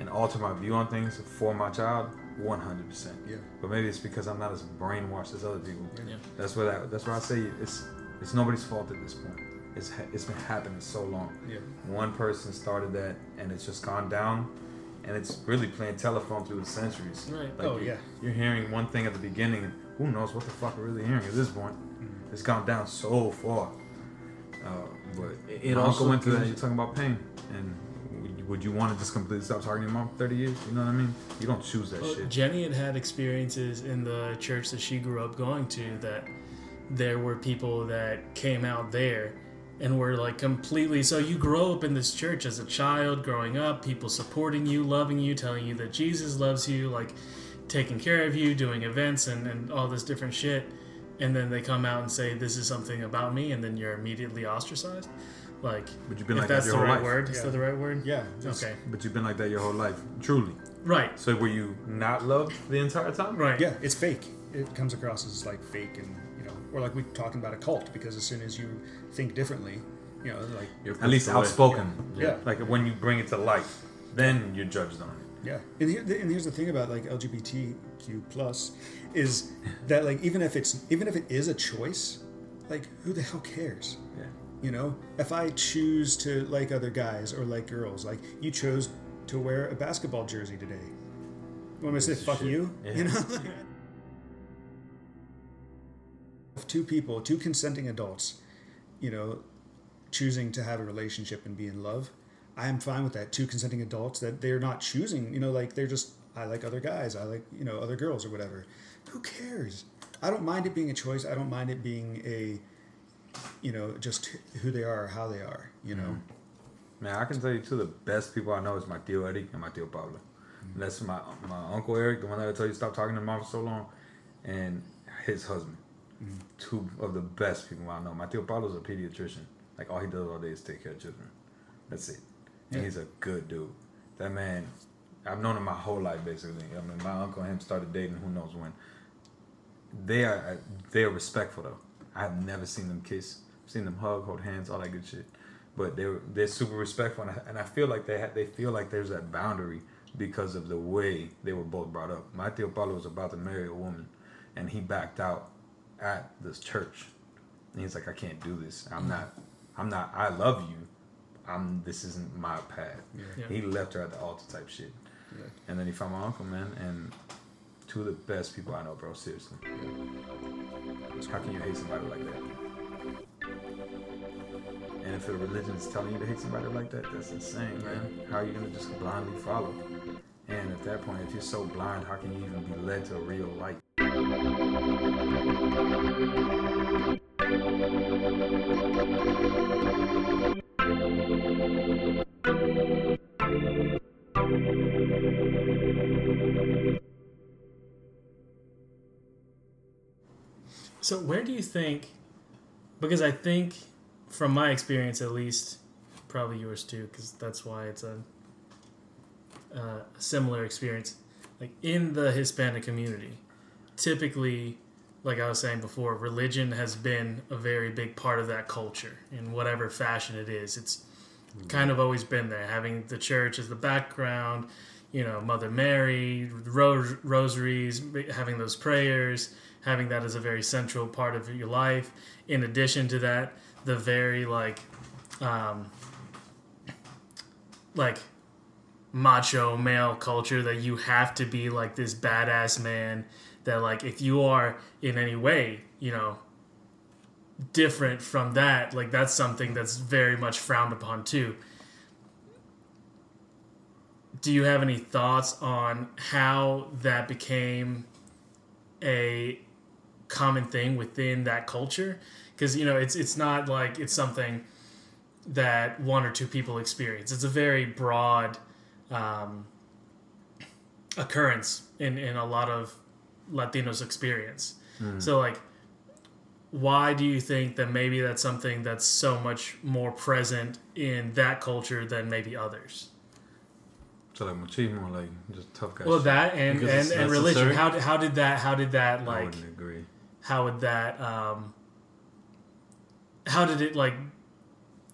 [SPEAKER 1] and alter my view on things for my child. One hundred percent.
[SPEAKER 2] Yeah.
[SPEAKER 1] But maybe it's because I'm not as brainwashed as other people.
[SPEAKER 3] Yeah.
[SPEAKER 1] That's where that. That's where I say it's it's nobody's fault at this point. It's it's been happening so long.
[SPEAKER 2] Yeah.
[SPEAKER 1] One person started that, and it's just gone down, and it's really playing telephone through the centuries.
[SPEAKER 3] Right.
[SPEAKER 1] Like
[SPEAKER 2] Oh,
[SPEAKER 1] you-
[SPEAKER 2] yeah.
[SPEAKER 1] You're hearing one thing at the beginning, and who knows what the fuck we're really hearing at this point. It's gone down so far. Uh, but
[SPEAKER 4] It-
[SPEAKER 1] it
[SPEAKER 4] it also
[SPEAKER 1] went through that. You're talking about pain, and would, would you want to just completely stop talking to your mom for 30 years? You know what I mean? You don't choose that
[SPEAKER 3] Well,
[SPEAKER 1] shit.
[SPEAKER 3] Jenny had had experiences in the church that she grew up going to that there were people that came out there and were like completely so you grow up in this church as a child growing up people supporting you loving you telling you that jesus loves you like taking care of you doing events and, and all this different shit and then they come out and say this is something about me and then you're immediately ostracized like
[SPEAKER 1] But you've been
[SPEAKER 3] if
[SPEAKER 1] like that
[SPEAKER 3] that's
[SPEAKER 1] your
[SPEAKER 3] the
[SPEAKER 1] whole
[SPEAKER 3] right
[SPEAKER 1] life.
[SPEAKER 3] word is
[SPEAKER 2] Yeah.
[SPEAKER 3] that the right word
[SPEAKER 2] Yeah. that's-
[SPEAKER 3] okay
[SPEAKER 1] But you've been like that your whole life, truly.
[SPEAKER 3] right
[SPEAKER 1] So were you not loved the entire time?
[SPEAKER 3] right
[SPEAKER 2] Yeah, it's fake. It comes across as like fake, and you know, or like we talking about a cult because as soon as you think differently, you know, like
[SPEAKER 4] You're
[SPEAKER 1] At least
[SPEAKER 4] pushed away.
[SPEAKER 1] outspoken.
[SPEAKER 2] Yeah.
[SPEAKER 1] Like when you bring it to light, then you're judged on it.
[SPEAKER 2] Yeah. And here, and here's the thing about like LGBTQ plus is that like even if it's even if it is a choice, like who the hell cares?
[SPEAKER 1] Yeah.
[SPEAKER 2] You know, if I choose to like other guys or like girls, like you chose to wear a basketball jersey today. Am I say? Fuck
[SPEAKER 1] shit.
[SPEAKER 2] you.
[SPEAKER 1] Yeah.
[SPEAKER 2] You know. two people, two consenting adults, you know, choosing to have a relationship and be in love, I am fine with that. Two consenting adults that they're not choosing, you know, like they're just I like other guys, I like you know other girls or whatever. Who cares? I don't mind it being a choice. I don't mind it being a, you know, just who they are or how they are. You know. Mm-hmm.
[SPEAKER 1] Man, I can tell you two of the best people I know is my Tio Eddie and my Tio Pablo. And that's my my Uncle Eric, the one that I told you stop talking to mom for so long, and his husband. Mm-hmm. Two of the best people I know. My Tio Pablo's a pediatrician. Like all he does all day is take care of children. That's it. And
[SPEAKER 2] Yeah.
[SPEAKER 1] he's a good dude. That man, I've known him my whole life basically. I mean, my uncle and him started dating who knows when. They are uh, they are respectful though. I've never seen them kiss. Seen them hug, hold hands, all that good shit. But they're they're super respectful, and I, and I feel like they ha- they feel like there's that boundary because of the way they were both brought up. My Tio Paulo was about to marry a woman, and he backed out at this church, and he's like, I can't do this. I'm mm. not. I'm not. I love you. I'm. This isn't my path.
[SPEAKER 3] Yeah.
[SPEAKER 1] He left her at the altar type shit,
[SPEAKER 2] Yeah.
[SPEAKER 1] and then he found my uncle, man, and two of the best people I know, bro. Seriously. How can you hate somebody like that? And if a religion is telling you to hate somebody like that, that's insane, man. How are you gonna just blindly follow? And at that point, if you're so blind, how can you even be led to a real light?
[SPEAKER 3] So where do you think? Because I think, from my experience at least, probably yours too, because that's why it's a, uh, a similar experience. Like in the Hispanic community, typically, like I was saying before, religion has been a very big part of that culture in whatever fashion it is. It's kind of always been there, having the church as the background. You know, Mother Mary, ro- rosaries, having those prayers, having that as a very central part of your life. In addition to that, the very like, um, like macho male culture that you have to be like this badass man. That like if you are in any way, you know, different from that, like that's something that's very much frowned upon too. Do you have any thoughts on how that became a common thing within that culture? Because you know, it's it's not like it's something that one or two people experience. It's a very broad um, occurrence in in a lot of Latinos' experience. So like why do you think that maybe that's something that's so much more present in that culture than maybe others?
[SPEAKER 1] So like machismo, like just tough guys.
[SPEAKER 3] Well, that and and, and religion. How did how did that how did that
[SPEAKER 1] I
[SPEAKER 3] like
[SPEAKER 1] wouldn't agree.
[SPEAKER 3] How would that um how did it like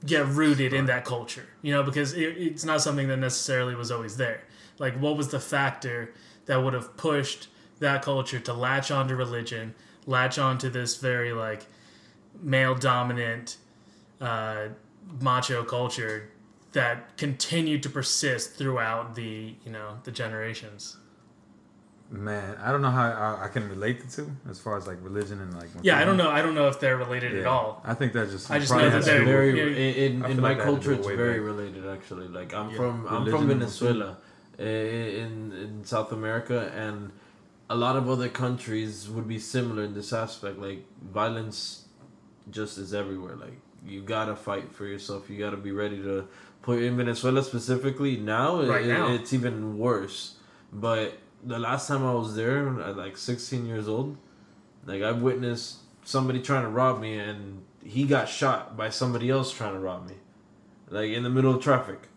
[SPEAKER 3] get rooted in that culture? You know, because it, it's not something that necessarily was always there. Like, what was the factor that would have pushed that culture to latch onto religion, latch onto this very like male dominant uh, macho culture that continued to persist throughout the you know the generations.
[SPEAKER 1] Man, I don't know how I, I can relate the two as far as like religion and like.
[SPEAKER 3] Yeah, I don't know. I don't know if they're related at all.
[SPEAKER 1] I think that just.
[SPEAKER 3] I just know that they're
[SPEAKER 4] very
[SPEAKER 3] yeah.
[SPEAKER 4] in,
[SPEAKER 1] I
[SPEAKER 4] in my
[SPEAKER 1] like I had to
[SPEAKER 4] culture it's very
[SPEAKER 1] back.
[SPEAKER 4] related actually like i'm
[SPEAKER 2] Yeah.
[SPEAKER 4] from i'm from venezuela uh, in in south america and a lot of other countries would be similar in this aspect like violence just is everywhere like you gotta fight for yourself you gotta be ready to put in venezuela specifically now,
[SPEAKER 3] Right
[SPEAKER 4] it-
[SPEAKER 3] now.
[SPEAKER 4] it's even worse but the last time i was there at like 16 years old like i've witnessed somebody trying to rob me and he got shot by somebody else trying to rob me like in the middle of traffic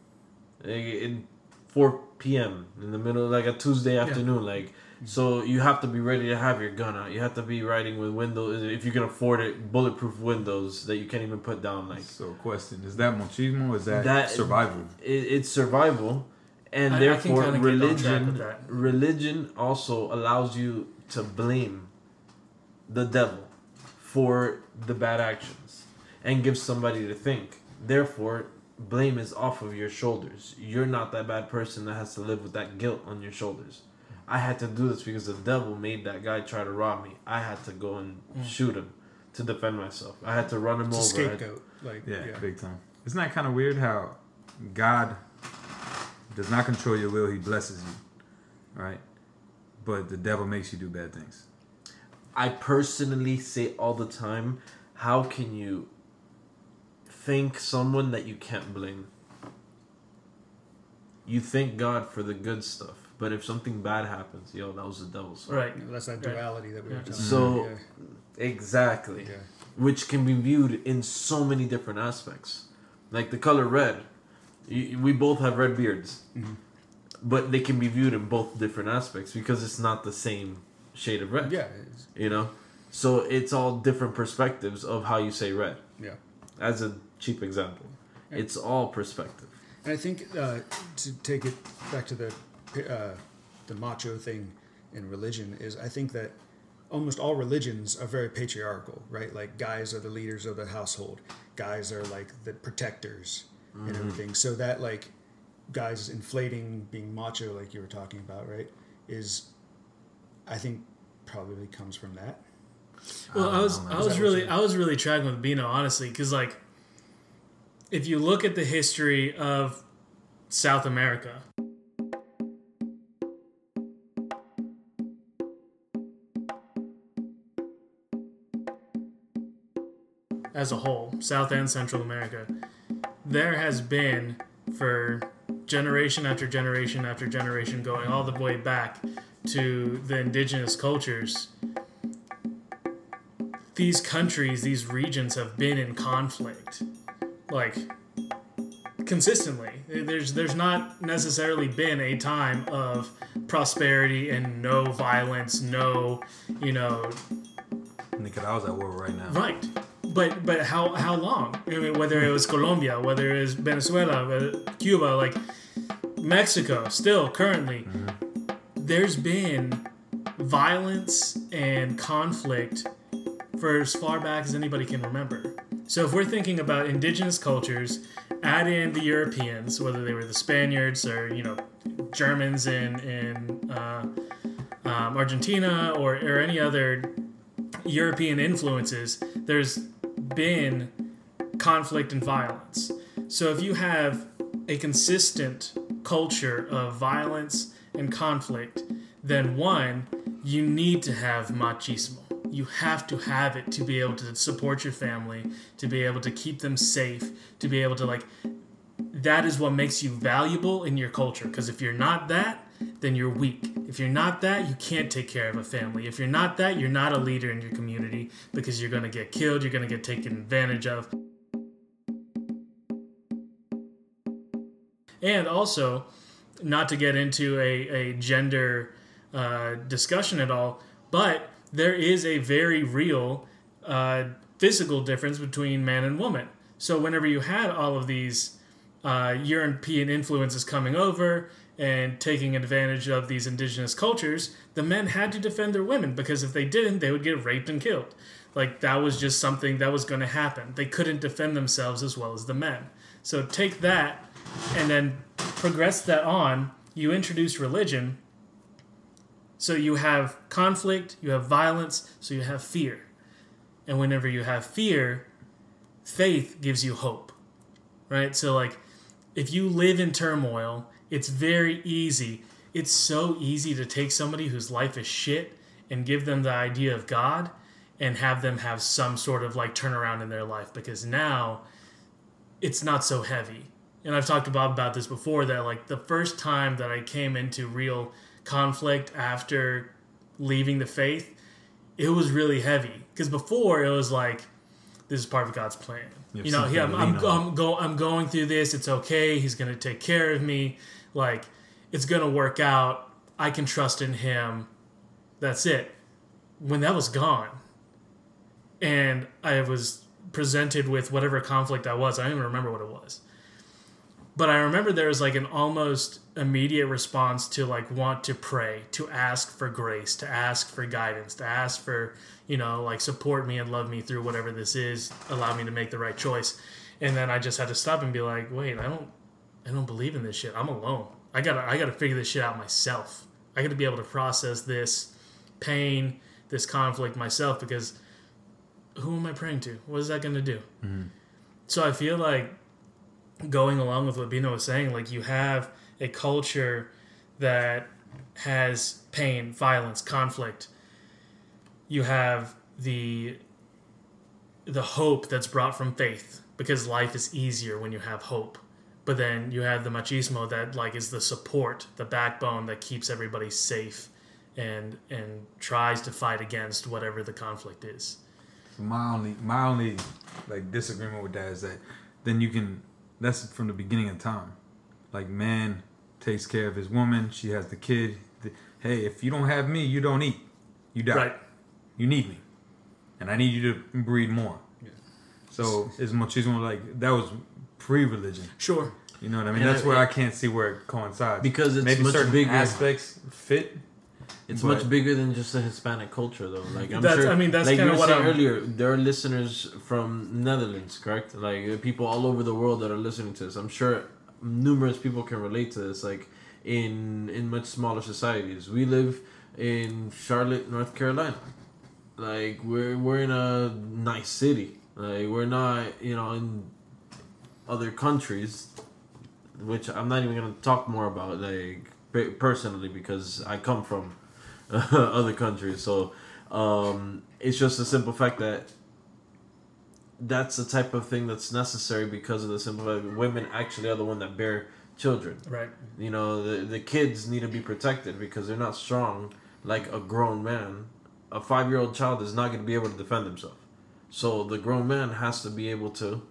[SPEAKER 4] like in 4 p.m in the middle like a tuesday afternoon like so you have to be ready to have your gun out you have to be riding with windows if you can afford it bulletproof windows that you can't even put down like
[SPEAKER 1] So, question: Is that machismo? Or is that,
[SPEAKER 4] That-
[SPEAKER 1] survival?
[SPEAKER 4] it, it's survival and
[SPEAKER 3] I- I
[SPEAKER 4] therefore
[SPEAKER 3] kinda get on track
[SPEAKER 4] religion religion also allows you to blame the devil for the bad actions and gives somebody to think therefore blame is off of your shoulders you're not that bad person that has to live with that guilt on your shoulders i had to do this because the devil made that guy try to rob me i had to go and
[SPEAKER 3] Mm.
[SPEAKER 4] shoot him to defend myself i had to run him
[SPEAKER 2] It's
[SPEAKER 4] over I-
[SPEAKER 2] scapegoat. Like
[SPEAKER 1] Yeah,
[SPEAKER 2] yeah.
[SPEAKER 1] big time. Isn't that kind of weird how God does not control your will; He blesses you, right? But the devil makes you do bad things.
[SPEAKER 4] I personally say all the time, how can you thank someone that you can't blame? You thank God for the good stuff, but if something bad happens, yo, that was the devil's fault.
[SPEAKER 3] Right.
[SPEAKER 2] You that's that
[SPEAKER 3] Right.
[SPEAKER 2] duality that we were
[SPEAKER 3] Yeah.
[SPEAKER 2] talking
[SPEAKER 4] So-
[SPEAKER 2] about.
[SPEAKER 4] Exactly.
[SPEAKER 2] Yeah. yeah.
[SPEAKER 4] Which can be viewed in so many different aspects. Like the color red. We both have red beards.
[SPEAKER 2] Mhm.
[SPEAKER 4] But they can be viewed in both different aspects because it's not the same shade of red.
[SPEAKER 2] Yeah.
[SPEAKER 4] you know So it's all different perspectives of how you say red.
[SPEAKER 2] Yeah.
[SPEAKER 4] As a cheap example, it's all perspective.
[SPEAKER 2] And I think uh, to take it back to the uh, the macho thing in religion is I think that almost all religions are very patriarchal, right? Like guys are the leaders of the household, guys are like the protectors and mm-hmm. everything. So that like guys inflating being macho, like you were talking about, right, is I think probably comes from that.
[SPEAKER 3] Well, I was I was really I was really tracking with Bino honestly because like if you look at the history of South America, as a whole, South and Central America, there has been for generation after generation after generation, going all the way back to the indigenous cultures these countries, these regions have been in conflict, like consistently. There's there's not necessarily been a time of prosperity and no violence, no, you know,
[SPEAKER 1] Nicaragua's at war right now.
[SPEAKER 3] right. But but how how long? I mean, whether it was Colombia, whether it was Venezuela, whether- Cuba, like Mexico, still currently, there's been violence and conflict for as far back as anybody can remember. So if we're thinking about indigenous cultures, add in the Europeans, whether they were the Spaniards or you know Germans in in uh, um, Argentina or, or any other European influences, there's been conflict and violence. So if you have a consistent culture of violence and conflict, then one, you need to have machismo. You have to have it to be able to support your family, to be able to keep them safe, to be able to like that is what makes you valuable in your culture because if you're not that, then you're weak. If you're not that, you can't take care of a family. If you're not that, you're not a leader in your community because you're going to get killed, you're going to get taken advantage of. And also, not to get into a, a gender uh, discussion at all, but there is a very real uh, physical difference between man and woman. So, whenever you had all of these uh, European influences coming over and taking advantage of these indigenous cultures, the men had to defend their women because if they didn't, they would get raped and killed. Like that was just something that was going to happen. They couldn't defend themselves as well as the men. So take that and then progress that on. You introduce religion. So you have conflict, you have violence, so you have fear. And whenever you have fear, faith gives you hope. Right? So like if you live in turmoil, it's very easy. It's so easy to take somebody whose life is shit and give them the idea of God and have them have some sort of like turnaround in their life because now it's not so heavy. And I've talked to Bob about this before that like the first time that I came into real conflict after leaving the faith, it was really heavy because before it was like this is part of God's plan.
[SPEAKER 1] You
[SPEAKER 3] You know, yeah, I'm, I'm. I'm, go, I'm going through this. It's okay. He's going to take care of me. Like, it's to work out. I can trust in him. That's it. When that was gone, and I was presented with whatever conflict I was, I don't even remember what it was. But I remember there was like an almost immediate response to like want to pray, to ask for grace, to ask for guidance, to ask for, you know, like support me and love me through whatever this is, allow me to make the right choice. And then I just had to stop and be like, wait, I don't I don't believe in this shit. I'm alone. I gotta I gotta figure this shit out myself. I gotta be able to process this pain, this conflict myself because who am I praying to? What is that gonna do? Mm-hmm. So I feel like going along with what Bino was saying, like you have a culture that has pain, violence, conflict. You have the the hope that's brought from faith because life is easier when you have hope. But then you have the machismo that like is the support, the backbone that keeps everybody safe and and tries to fight against whatever the conflict is.
[SPEAKER 1] My only my only like disagreement with that is that then you can that's from the beginning of time. Like man takes care of his woman, she has the kid. The- hey, if you don't have me, you don't eat. You die.
[SPEAKER 3] Right.
[SPEAKER 1] You need me. and I need you to breed more.
[SPEAKER 2] Yeah.
[SPEAKER 1] So is machismo like that was pre-religion?
[SPEAKER 3] Sure.
[SPEAKER 1] You know what I mean?
[SPEAKER 4] And
[SPEAKER 1] That's
[SPEAKER 4] I-
[SPEAKER 1] where I can't see where it coincides
[SPEAKER 4] Because it's
[SPEAKER 1] maybe
[SPEAKER 4] much
[SPEAKER 1] certain
[SPEAKER 4] bigger.
[SPEAKER 1] aspects fit.
[SPEAKER 4] It's
[SPEAKER 1] But-
[SPEAKER 4] much bigger than just the Hispanic culture, though. Like I'm
[SPEAKER 3] That's-
[SPEAKER 4] sure.
[SPEAKER 3] I mean, that's
[SPEAKER 4] like you
[SPEAKER 3] kinda
[SPEAKER 4] were
[SPEAKER 3] what
[SPEAKER 4] saying
[SPEAKER 3] I'm-
[SPEAKER 4] earlier. There are listeners from Netherlands, correct? Like people all over the world that are listening to this. I'm sure numerous people can relate to this. Like in in much smaller societies, we live in Charlotte, North Carolina. Like we're we're in a nice city. Like we're not, you know, in other countries, which I'm not even gonna talk more about, like personally, because I come from other countries. So um, it's just a simple fact that that's the type of thing that's necessary because of the simple fact that women actually are the one that bear children.
[SPEAKER 3] Right.
[SPEAKER 4] You know, the the kids need to be protected because they're not strong like a grown man. A five year old child is not going to be able to defend himself. So the grown man has to be able to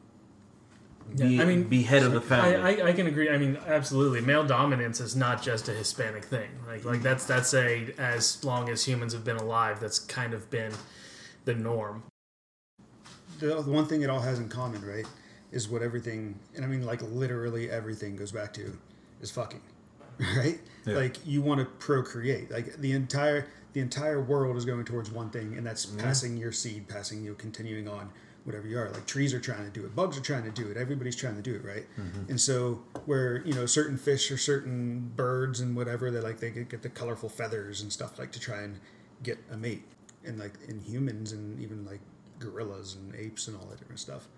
[SPEAKER 4] be,
[SPEAKER 3] Yeah, I mean,
[SPEAKER 4] be head of the family.
[SPEAKER 3] I, I, I can agree. I mean, absolutely. Male dominance is not just a Hispanic thing. Like like that's that's a as long as humans have been alive, that's kind of been the norm.
[SPEAKER 2] the, the one thing it all has in common, right, is what everything, and I mean like literally everything goes back to, is fucking, right?
[SPEAKER 1] Yeah.
[SPEAKER 2] Like you want to procreate. Like the entire the entire world is going towards one thing, and that's passing your seed, passing you, continuing on whatever you are. Like trees are trying to do it, bugs are trying to do it, everybody's trying to do it, right? Mm-hmm. And so where you know certain fish or certain birds and whatever, they like they get, get the colorful feathers and stuff like to try and get a mate, and like in humans and even like gorillas and apes and all that different stuff.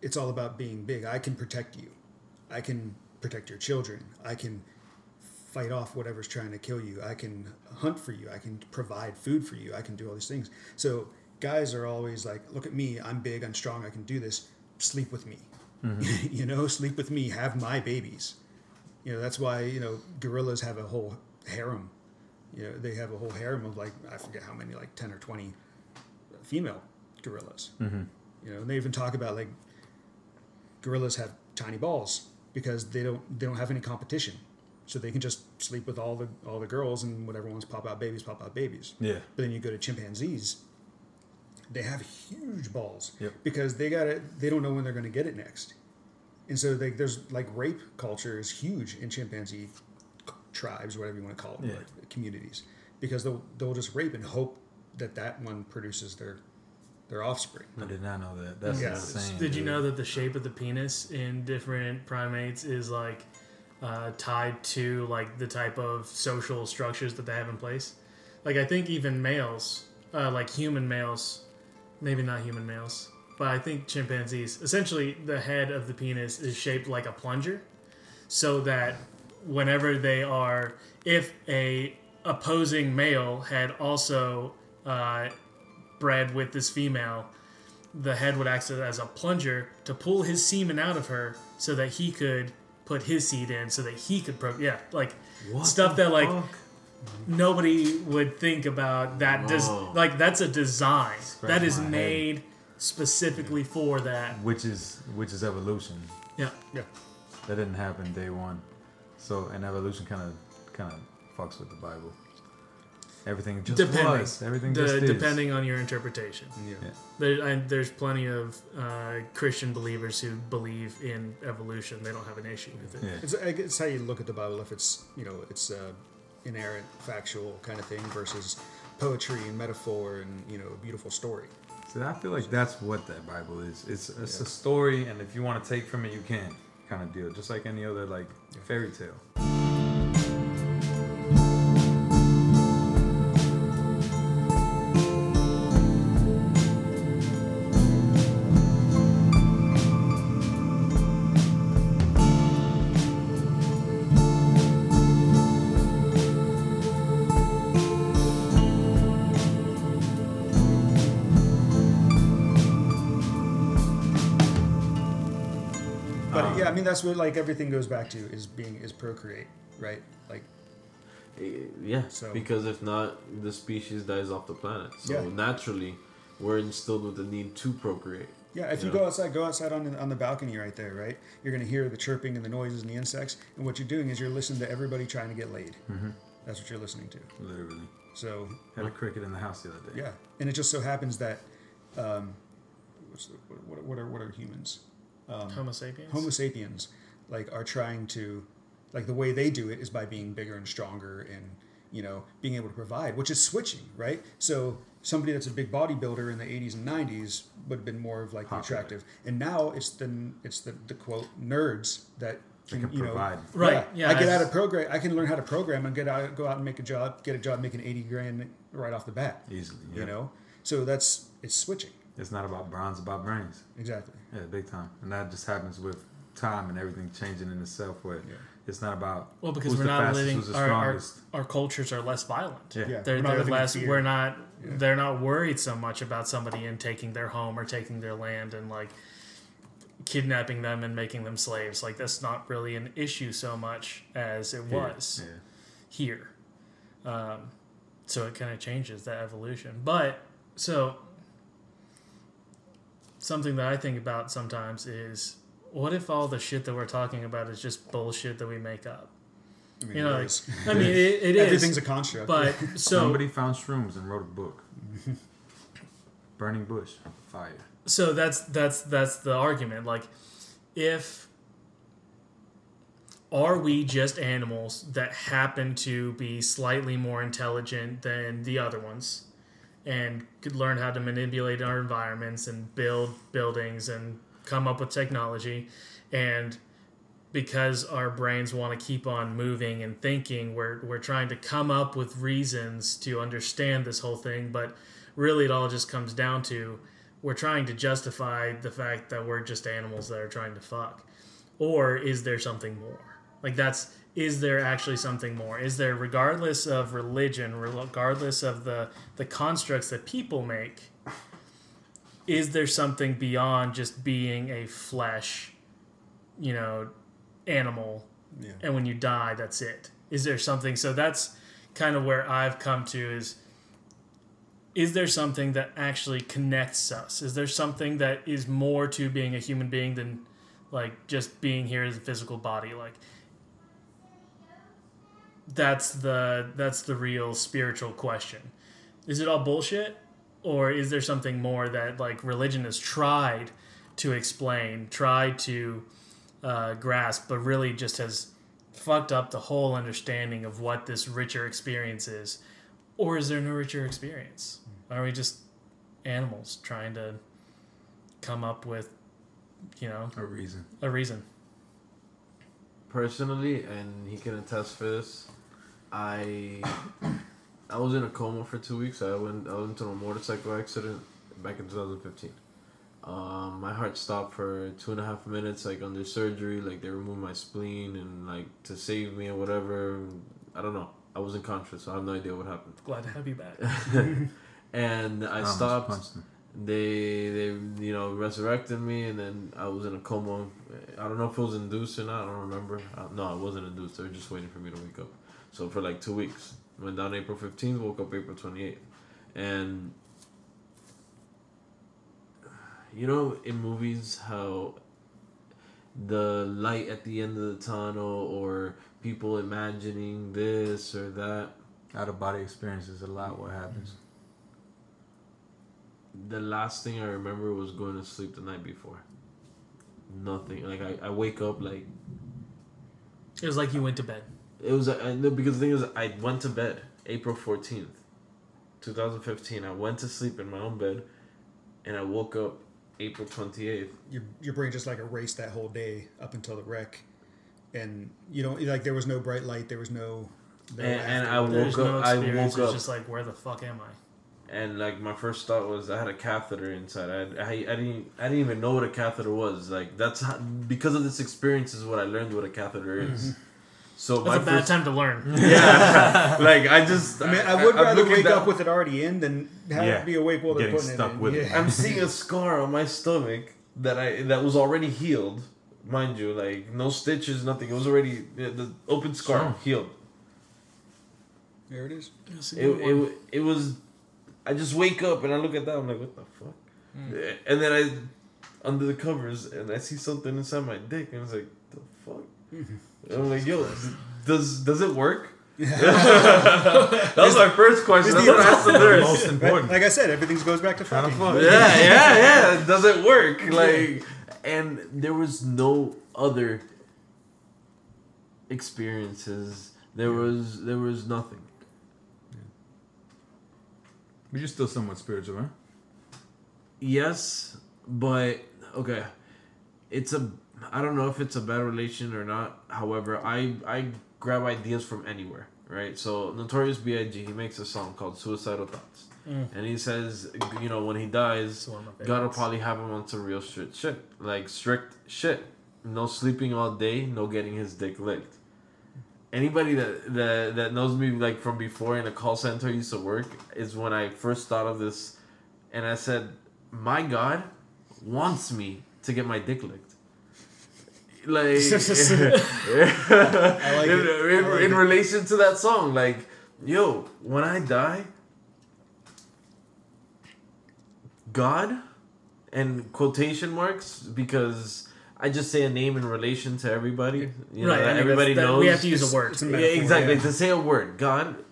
[SPEAKER 2] It's all about being big. I can protect you. I can protect your children. I can fight off whatever's trying to kill you. I can hunt for you. I can provide food for you. I can do all these things. So guys are always like, look at me. I'm big. I'm strong. I can do this. Sleep with me. you know, sleep with me. Have my babies. You know, that's why, you know, gorillas have a whole harem. You know, they have a whole harem of like, I forget how many, like 10 or 20 female gorillas.
[SPEAKER 1] Mm-hmm.
[SPEAKER 2] You know, and they even talk about like gorillas have tiny balls because they don't they don't have any competition, so they can just sleep with all the all the girls and whatever ones pop out babies pop out babies.
[SPEAKER 1] Yeah.
[SPEAKER 2] But then you go to chimpanzees, they have huge balls
[SPEAKER 1] Yep.
[SPEAKER 2] because they got it. They don't know when they're going to get it next, and so they, there's like rape culture is huge in chimpanzee tribes, whatever you want to call them,
[SPEAKER 1] Yeah.
[SPEAKER 2] like communities, because they'll they'll just rape and hope that that one produces their their offspring.
[SPEAKER 1] I did not know that. That's
[SPEAKER 2] Yeah.
[SPEAKER 1] insane.
[SPEAKER 3] Did you know that the shape of the penis in different primates is like uh, tied to like the type of social structures that they have in place? Like I think even males, uh, like human males, maybe not human males, but I think chimpanzees. Essentially, the head of the penis is shaped like a plunger, so that whenever they are, if a opposing male had also uh, bred with this female, the head would act as a plunger to pull his semen out of her so that he could put his seed in so that he could pro yeah like
[SPEAKER 4] What
[SPEAKER 3] stuff that like
[SPEAKER 4] fuck?
[SPEAKER 3] Nobody would think about that des-
[SPEAKER 4] Whoa.
[SPEAKER 3] like that's a design
[SPEAKER 1] Scratch
[SPEAKER 3] that is
[SPEAKER 1] my head.
[SPEAKER 3] made specifically for that
[SPEAKER 1] Which is which is evolution.
[SPEAKER 3] yeah
[SPEAKER 2] Yeah.
[SPEAKER 1] That didn't happen day one. So and evolution kind of kind of fucks with the Bible. Everything just
[SPEAKER 3] depending
[SPEAKER 1] was. Everything
[SPEAKER 3] the-
[SPEAKER 1] just is.
[SPEAKER 3] depending on your interpretation
[SPEAKER 2] Yeah.
[SPEAKER 1] Yeah.
[SPEAKER 3] there, and there's plenty of uh, christian believers who believe in evolution they don't have an issue with it
[SPEAKER 1] Yeah.
[SPEAKER 2] It's, I guess how you look at the Bible. If it's you know it's uh, inerrant, factual kind of thing versus poetry and metaphor and you know a beautiful story.
[SPEAKER 1] So I feel like that's what that Bible is. It's it's a story, and if you want to take from it, you can kind of deal, just like any other like fairy tale.
[SPEAKER 2] That's what like everything goes back to is being is procreate, right? Like
[SPEAKER 4] Eh, Yeah,
[SPEAKER 2] So-
[SPEAKER 4] because if not, the species dies off the planet. So
[SPEAKER 2] Yeah.
[SPEAKER 4] naturally, we're instilled with the need to procreate.
[SPEAKER 2] yeah, if you
[SPEAKER 4] Yeah.
[SPEAKER 2] go outside, go outside on the, on the balcony right there, right? You're gonna hear the chirping and the noises and the insects, and what you're doing is you're listening to everybody trying to get laid.
[SPEAKER 1] Mm-hmm.
[SPEAKER 2] That's what you're listening to.
[SPEAKER 1] Literally.
[SPEAKER 2] So
[SPEAKER 1] Had a cricket in the house the other day.
[SPEAKER 2] yeah, and it just so happens that um, what's the, what, what are what are humans? Um,
[SPEAKER 3] Homo sapiens.
[SPEAKER 2] Homo sapiens like are trying to like the way they do it is by being bigger and stronger and you know being able to provide, which is switching, right? So somebody that's a big bodybuilder in the 80s and 90s would have been more of like the
[SPEAKER 1] Popular.
[SPEAKER 2] attractive, and now it's the it's the, the quote nerds that can,
[SPEAKER 1] can
[SPEAKER 2] you know
[SPEAKER 1] provide.
[SPEAKER 3] Right, yeah,
[SPEAKER 2] I get out of program. I can learn how to program and get out, go out and make a job, get a job making 80 grand right off the bat.
[SPEAKER 1] Easily. Yeah.
[SPEAKER 2] You know, so that's it's switching
[SPEAKER 1] It's not about bronze, about brains.
[SPEAKER 2] exactly.
[SPEAKER 1] Yeah, big time. And that just happens with time and everything changing in itself where
[SPEAKER 2] Yeah.
[SPEAKER 1] it's not about
[SPEAKER 3] Well, because
[SPEAKER 1] who's
[SPEAKER 3] we're
[SPEAKER 1] the
[SPEAKER 3] not
[SPEAKER 1] fastest,
[SPEAKER 3] living, our, our, our cultures are less violent.
[SPEAKER 1] Yeah.
[SPEAKER 2] Yeah,
[SPEAKER 3] They're,
[SPEAKER 2] we're
[SPEAKER 3] they're less.
[SPEAKER 2] fear.
[SPEAKER 3] We're not.
[SPEAKER 2] Yeah.
[SPEAKER 3] They're not worried so much about somebody in taking their home or taking their land and like kidnapping them and making them slaves. Like that's not really an issue so much as it was
[SPEAKER 1] Yeah.
[SPEAKER 3] here. Um, so it kind of changes that evolution. But so something that I think about sometimes is what if all the shit that we're talking about is just bullshit that we make up?
[SPEAKER 2] I mean,
[SPEAKER 3] You know,
[SPEAKER 2] it
[SPEAKER 3] like,
[SPEAKER 2] is.
[SPEAKER 3] I mean, it, it is.
[SPEAKER 2] everything's a construct.
[SPEAKER 3] But so
[SPEAKER 1] Somebody found shrooms and wrote a book. Burning bush, fire.
[SPEAKER 3] so that's that's that's the argument. Like, if are we just animals that happen to be slightly more intelligent than the other ones, and could learn how to manipulate our environments and build buildings and come up with technology, and because our brains want to keep on moving and thinking, we're we're trying to come up with reasons to understand this whole thing, but really it all just comes down to we're trying to justify the fact that we're just animals that are trying to fuck. Or is there something more? Like that's is there actually something more? Is there regardless of religion, regardless of the the constructs that people make, is there something beyond just being a flesh, you know, animal
[SPEAKER 2] yeah.
[SPEAKER 3] and when you die that's it is there something so that's kind of where i've come to is is there something that actually connects us is there something that is more to being a human being than like just being here as a physical body like that's the that's the real spiritual question is it all bullshit or is there something more that like religion has tried to explain tried to uh, grasp, but really just has fucked up the whole understanding of what this richer experience is. Or is there no richer experience? Are we just animals trying to come up with, you know,
[SPEAKER 1] A reason.
[SPEAKER 3] a reason?
[SPEAKER 4] personally, and he can attest for this. I I was in a coma for two weeks. I went I went into a motorcycle accident back in 2015. Um, my heart stopped for two and a half minutes, like under surgery. Like they removed my spleen and like to save me or whatever. I don't know. I wasn't conscious, so I have no idea what happened.
[SPEAKER 3] Glad to have you back.
[SPEAKER 4] and I
[SPEAKER 1] almost
[SPEAKER 4] stopped
[SPEAKER 1] punched
[SPEAKER 4] they they you know resurrected me and then I was in a coma. I don't know if it was induced or not. I don't remember. Uh, no, it wasn't induced. They were just waiting for me to wake up. So for like two weeks, went down April fifteenth, woke up April twenty eighth, and you know in movies how the light at the end of the tunnel or people imagining this or that
[SPEAKER 1] Out of body experiences a lot what happens.
[SPEAKER 4] the last thing I remember was going to sleep the night before. Nothing. Like I, I wake up like
[SPEAKER 3] It was like you went to bed.
[SPEAKER 4] It was. Uh, I know because the thing is, I went to bed April fourteenth, two thousand fifteen. I went to sleep in my own bed, and I woke up April twenty eighth.
[SPEAKER 2] your your brain just like erased that whole day up until the wreck, and you don't like there was no bright light, there was no. no
[SPEAKER 4] And- and I woke
[SPEAKER 3] There's no
[SPEAKER 4] up- I
[SPEAKER 3] experience.
[SPEAKER 4] woke
[SPEAKER 3] it's
[SPEAKER 4] up-
[SPEAKER 3] just like, where the fuck am I?
[SPEAKER 4] And like my first thought was I had a catheter inside. I, I, I didn't I didn't even know what a catheter was. Like that's how, because of this experience is what I learned what a catheter is. Mm-hmm. So
[SPEAKER 3] That's a bad
[SPEAKER 4] first,
[SPEAKER 3] time to learn.
[SPEAKER 4] Yeah, like I just
[SPEAKER 2] I mean, I would
[SPEAKER 4] I'm
[SPEAKER 2] rather wake
[SPEAKER 4] down-
[SPEAKER 2] up with it already in than have
[SPEAKER 1] Yeah.
[SPEAKER 2] it be awake while they're
[SPEAKER 1] Getting
[SPEAKER 2] putting
[SPEAKER 1] stuck
[SPEAKER 2] it in.
[SPEAKER 1] with it.
[SPEAKER 4] I'm seeing a scar on my stomach that I that was already healed, mind you. Like no stitches, nothing. It was already the the open scar
[SPEAKER 1] Sure.
[SPEAKER 4] healed.
[SPEAKER 2] There it is.
[SPEAKER 4] It, it it was. I just wake up and I look at that. I'm like, what the fuck? Hmm. Eh, and then I under the covers and I see something inside my dick and I was like, the fuck. And I'm like, yo, does does it work? that was my first question. That's
[SPEAKER 2] the-
[SPEAKER 4] what I asked the
[SPEAKER 1] The
[SPEAKER 4] nurse.
[SPEAKER 1] most important.
[SPEAKER 2] Like I said, everything goes back to
[SPEAKER 1] How the
[SPEAKER 2] fucking.
[SPEAKER 4] yeah, yeah, yeah. Does it work? Like, and there was no other experiences. There was there was nothing.
[SPEAKER 1] But you're still somewhat spiritual, huh?
[SPEAKER 4] Yes, but okay. It's a I don't know if it's a bad relation or not. However, I I grab ideas from anywhere, right? So Notorious B.I.G. he makes a song called Suicidal Thoughts. Mm. And he says, you know, when he dies,
[SPEAKER 3] It's one of my
[SPEAKER 4] God will probably have him on some real strict shit. Like strict shit. No sleeping all day, no getting his dick licked. Anybody that, that that knows me like from before in a call center I used to work is when I first thought of this and I said, My God wants me to get my dick licked. Like
[SPEAKER 2] I like
[SPEAKER 4] in, in,
[SPEAKER 2] I like
[SPEAKER 4] in relation to that song, like, yo, when I die, God, and quotation marks because I just say a name in relation to everybody. You know,
[SPEAKER 3] right.
[SPEAKER 4] that everybody
[SPEAKER 3] that-
[SPEAKER 4] knows.
[SPEAKER 3] We have to use a word.
[SPEAKER 4] yeah, exactly.
[SPEAKER 2] yeah.
[SPEAKER 4] To say a word, God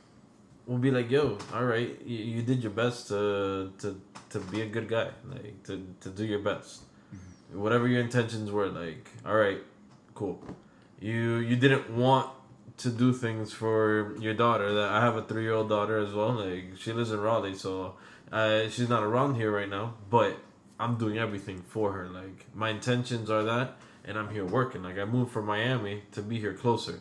[SPEAKER 4] will be like, "Yo, all right, you, you did your best to to to be a good guy, like to to do your best. Whatever your intentions were. Like, all right, cool. You you didn't want to do things for your daughter. That I have a three year old daughter as well. Like, she lives in Raleigh, so uh, she's not around here right now, but I'm doing everything for her. Like, my intentions are that, and I'm here working. Like, I moved from Miami to be here closer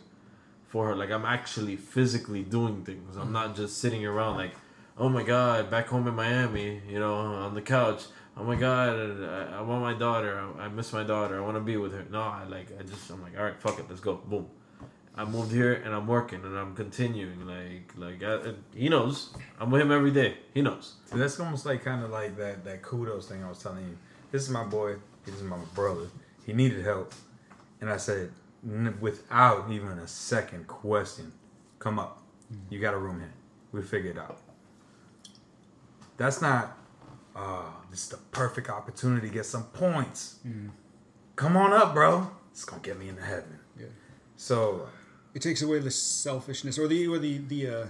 [SPEAKER 4] for her. Like I'm actually physically doing things. I'm not just sitting around like, oh my god, back home in Miami, you know, on the couch. Oh my god, I, I want my daughter. I, I miss my daughter. I want to be with her. No, I like. I just. I'm like, all right, fuck it, let's go. Boom. I moved here and I'm working and I'm continuing. Like, like I, he knows. I'm with him every day. He knows.
[SPEAKER 1] So that's almost like kind of like that that kudos thing I was telling you. This is my boy. This is my brother. He needed help, and I said, without even a second question, come up. You got a room here. We figure it out. That's not. Uh, this is the perfect opportunity to get some points. Come on up, bro. It's gonna get me into heaven.
[SPEAKER 2] Yeah.
[SPEAKER 1] So
[SPEAKER 2] It takes away the selfishness or the or the the uh,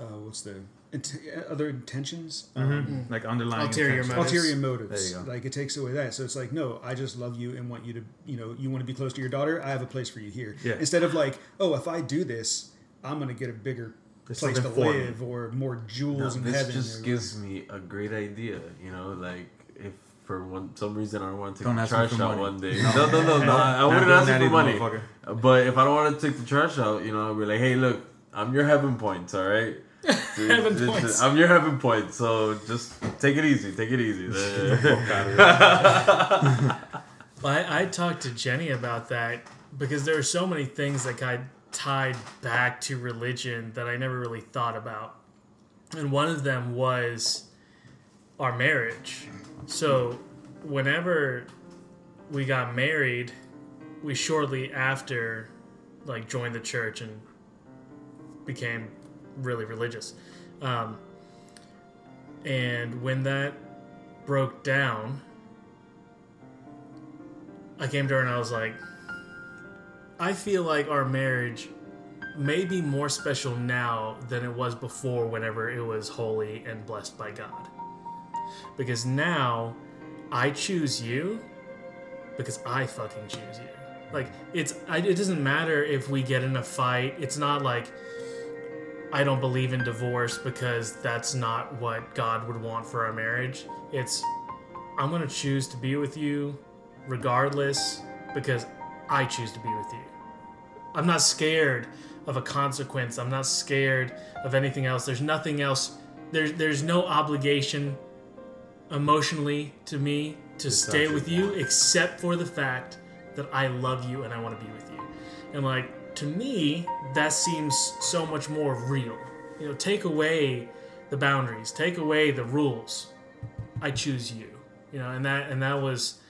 [SPEAKER 2] uh, what's the int- other intentions. Um,
[SPEAKER 1] like underlying
[SPEAKER 3] Ulterior
[SPEAKER 1] intention.
[SPEAKER 3] motives.
[SPEAKER 2] ulterior motives.
[SPEAKER 1] There you go.
[SPEAKER 2] Like it takes away that. So it's like, no, I just love you and want you to, you know, you want to be close to your daughter. I have a place for you here.
[SPEAKER 1] Yeah.
[SPEAKER 2] Instead of like, oh, if I do this, I'm gonna get a bigger
[SPEAKER 1] There's
[SPEAKER 2] place to
[SPEAKER 1] something for me.
[SPEAKER 2] live or more
[SPEAKER 4] No,
[SPEAKER 2] jewels in
[SPEAKER 4] this
[SPEAKER 2] heaven.
[SPEAKER 4] just
[SPEAKER 2] or-
[SPEAKER 4] gives me a great idea. You know, like if for one some reason I don't want to take
[SPEAKER 1] Don't
[SPEAKER 4] the trash out
[SPEAKER 1] money.
[SPEAKER 4] one day. No, no, no, no. no
[SPEAKER 1] I
[SPEAKER 4] wouldn't ask for money. But if I don't want to take the trash out, you know, I'll be like, hey, look, I'm your heaven points, all right?
[SPEAKER 3] Heaven
[SPEAKER 4] Just-
[SPEAKER 3] points.
[SPEAKER 4] I'm your heaven point, so just take it easy. Take it easy.
[SPEAKER 3] Well, I, I talked to Jenny about that because there are so many things that got tied back to religion that I never really thought about. And one of them was our marriage. So, whenever we got married, we shortly after like joined the church and became really religious. Um, and when that broke down, I came to her and I was like, I feel like our marriage may be more special now than it was before whenever it was holy and blessed by God. Because now I choose you because I fucking choose you. Like it's I, it doesn't matter if we get in a fight. It's not like I don't believe in divorce because that's not what God would want for our marriage. It's I'm going to choose to be with you regardless because I choose to be with you. I'm not scared of a consequence. I'm not scared of anything else. There's nothing else. There's there's no obligation emotionally to me to stay with you except for the fact that I love you and I want to be with you. And like to me, that seems so much more real. You know, take away the boundaries, take away the rules. I choose you. You know, and that and that was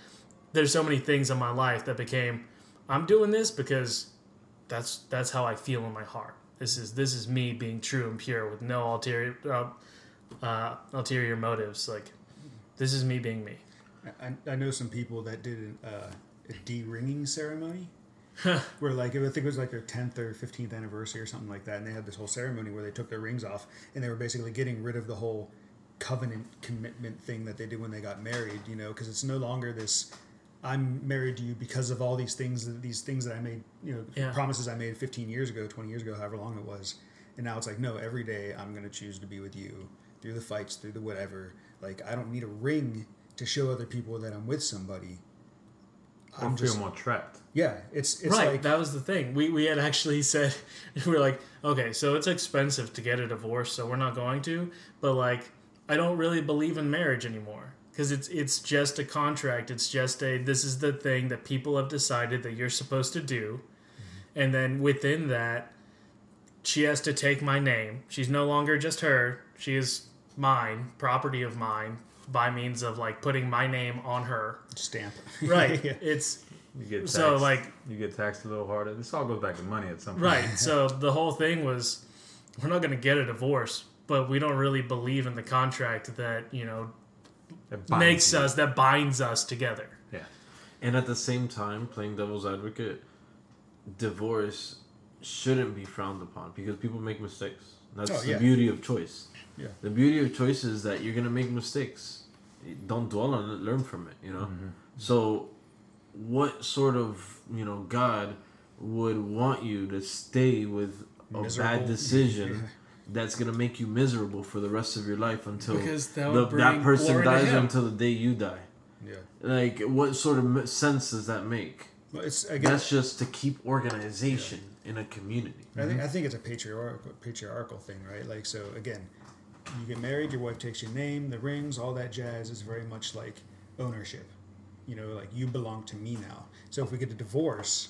[SPEAKER 3] there's so many things in my life that became I'm doing this because that's that's how I feel in my heart. This is this is me being true and pure with no ulterior uh, uh, ulterior motives. Like this is me being me.
[SPEAKER 2] I, I know some people that did an, uh, a de-ringing ceremony, where like I think it was like their tenth or fifteenth anniversary or something like that, and they had this whole ceremony where they took their rings off and they were basically getting rid of the whole covenant commitment thing that they did when they got married. You know, because it's no longer this. I'm married to you because of all these things, these things that I made, you know,
[SPEAKER 3] Yeah.
[SPEAKER 2] promises I made 15 years ago, 20 years ago, however long it was. And now it's like, no, every day I'm going to choose to be with you through the fights, through the whatever. Like, I don't need a ring to show other people that I'm with somebody.
[SPEAKER 1] I
[SPEAKER 2] I'm
[SPEAKER 1] feel
[SPEAKER 2] just,
[SPEAKER 1] more trapped.
[SPEAKER 2] yeah, it's, it's
[SPEAKER 3] right,
[SPEAKER 2] like,
[SPEAKER 3] that was the thing. We we had actually said we were like, okay, so it's expensive to get a divorce, so we're not going to. But like, I don't really believe in marriage anymore because it's it's just a contract. It's just a this is the thing that people have decided that you're supposed to do, mm-hmm. and then within that, she has to take my name. She's no longer just her. She is mine, property of mine, by means of like putting my name on her.
[SPEAKER 2] stamp.
[SPEAKER 3] Right.
[SPEAKER 2] yeah.
[SPEAKER 3] It's
[SPEAKER 1] You get taxed.
[SPEAKER 3] so like
[SPEAKER 1] you get taxed a little harder. This all goes back to money at some point.
[SPEAKER 3] Right. So the whole thing was, we're not going to get a divorce, but we don't really believe in the contract that you know
[SPEAKER 1] It binds
[SPEAKER 3] makes
[SPEAKER 1] you.
[SPEAKER 3] us that binds us together.
[SPEAKER 1] Yeah.
[SPEAKER 4] And at the same time, playing devil's advocate, divorce shouldn't be frowned upon because people make mistakes. That's
[SPEAKER 2] Oh,
[SPEAKER 4] the
[SPEAKER 2] yeah.
[SPEAKER 4] beauty of choice.
[SPEAKER 2] Yeah.
[SPEAKER 4] The beauty of choice is that you're gonna make mistakes. Don't dwell on it. Learn from it. You know. Mm-hmm. So, what sort of you know God would want you to stay with a
[SPEAKER 2] Miserable.
[SPEAKER 4] bad decision? That's gonna make you miserable for the rest of your life until
[SPEAKER 3] Because that
[SPEAKER 4] the, that person dies until the day you die.
[SPEAKER 2] Yeah.
[SPEAKER 4] Like, what sort of sense does that make?
[SPEAKER 2] Well, it's, again,
[SPEAKER 4] That's just to keep organization in a community.
[SPEAKER 2] I think mm-hmm. I think it's a patriarchal patriarchal thing, right? Like so again, you get married, your wife takes your name, the rings, all that jazz is very much like ownership. You know, like you belong to me now. So if we get a divorce,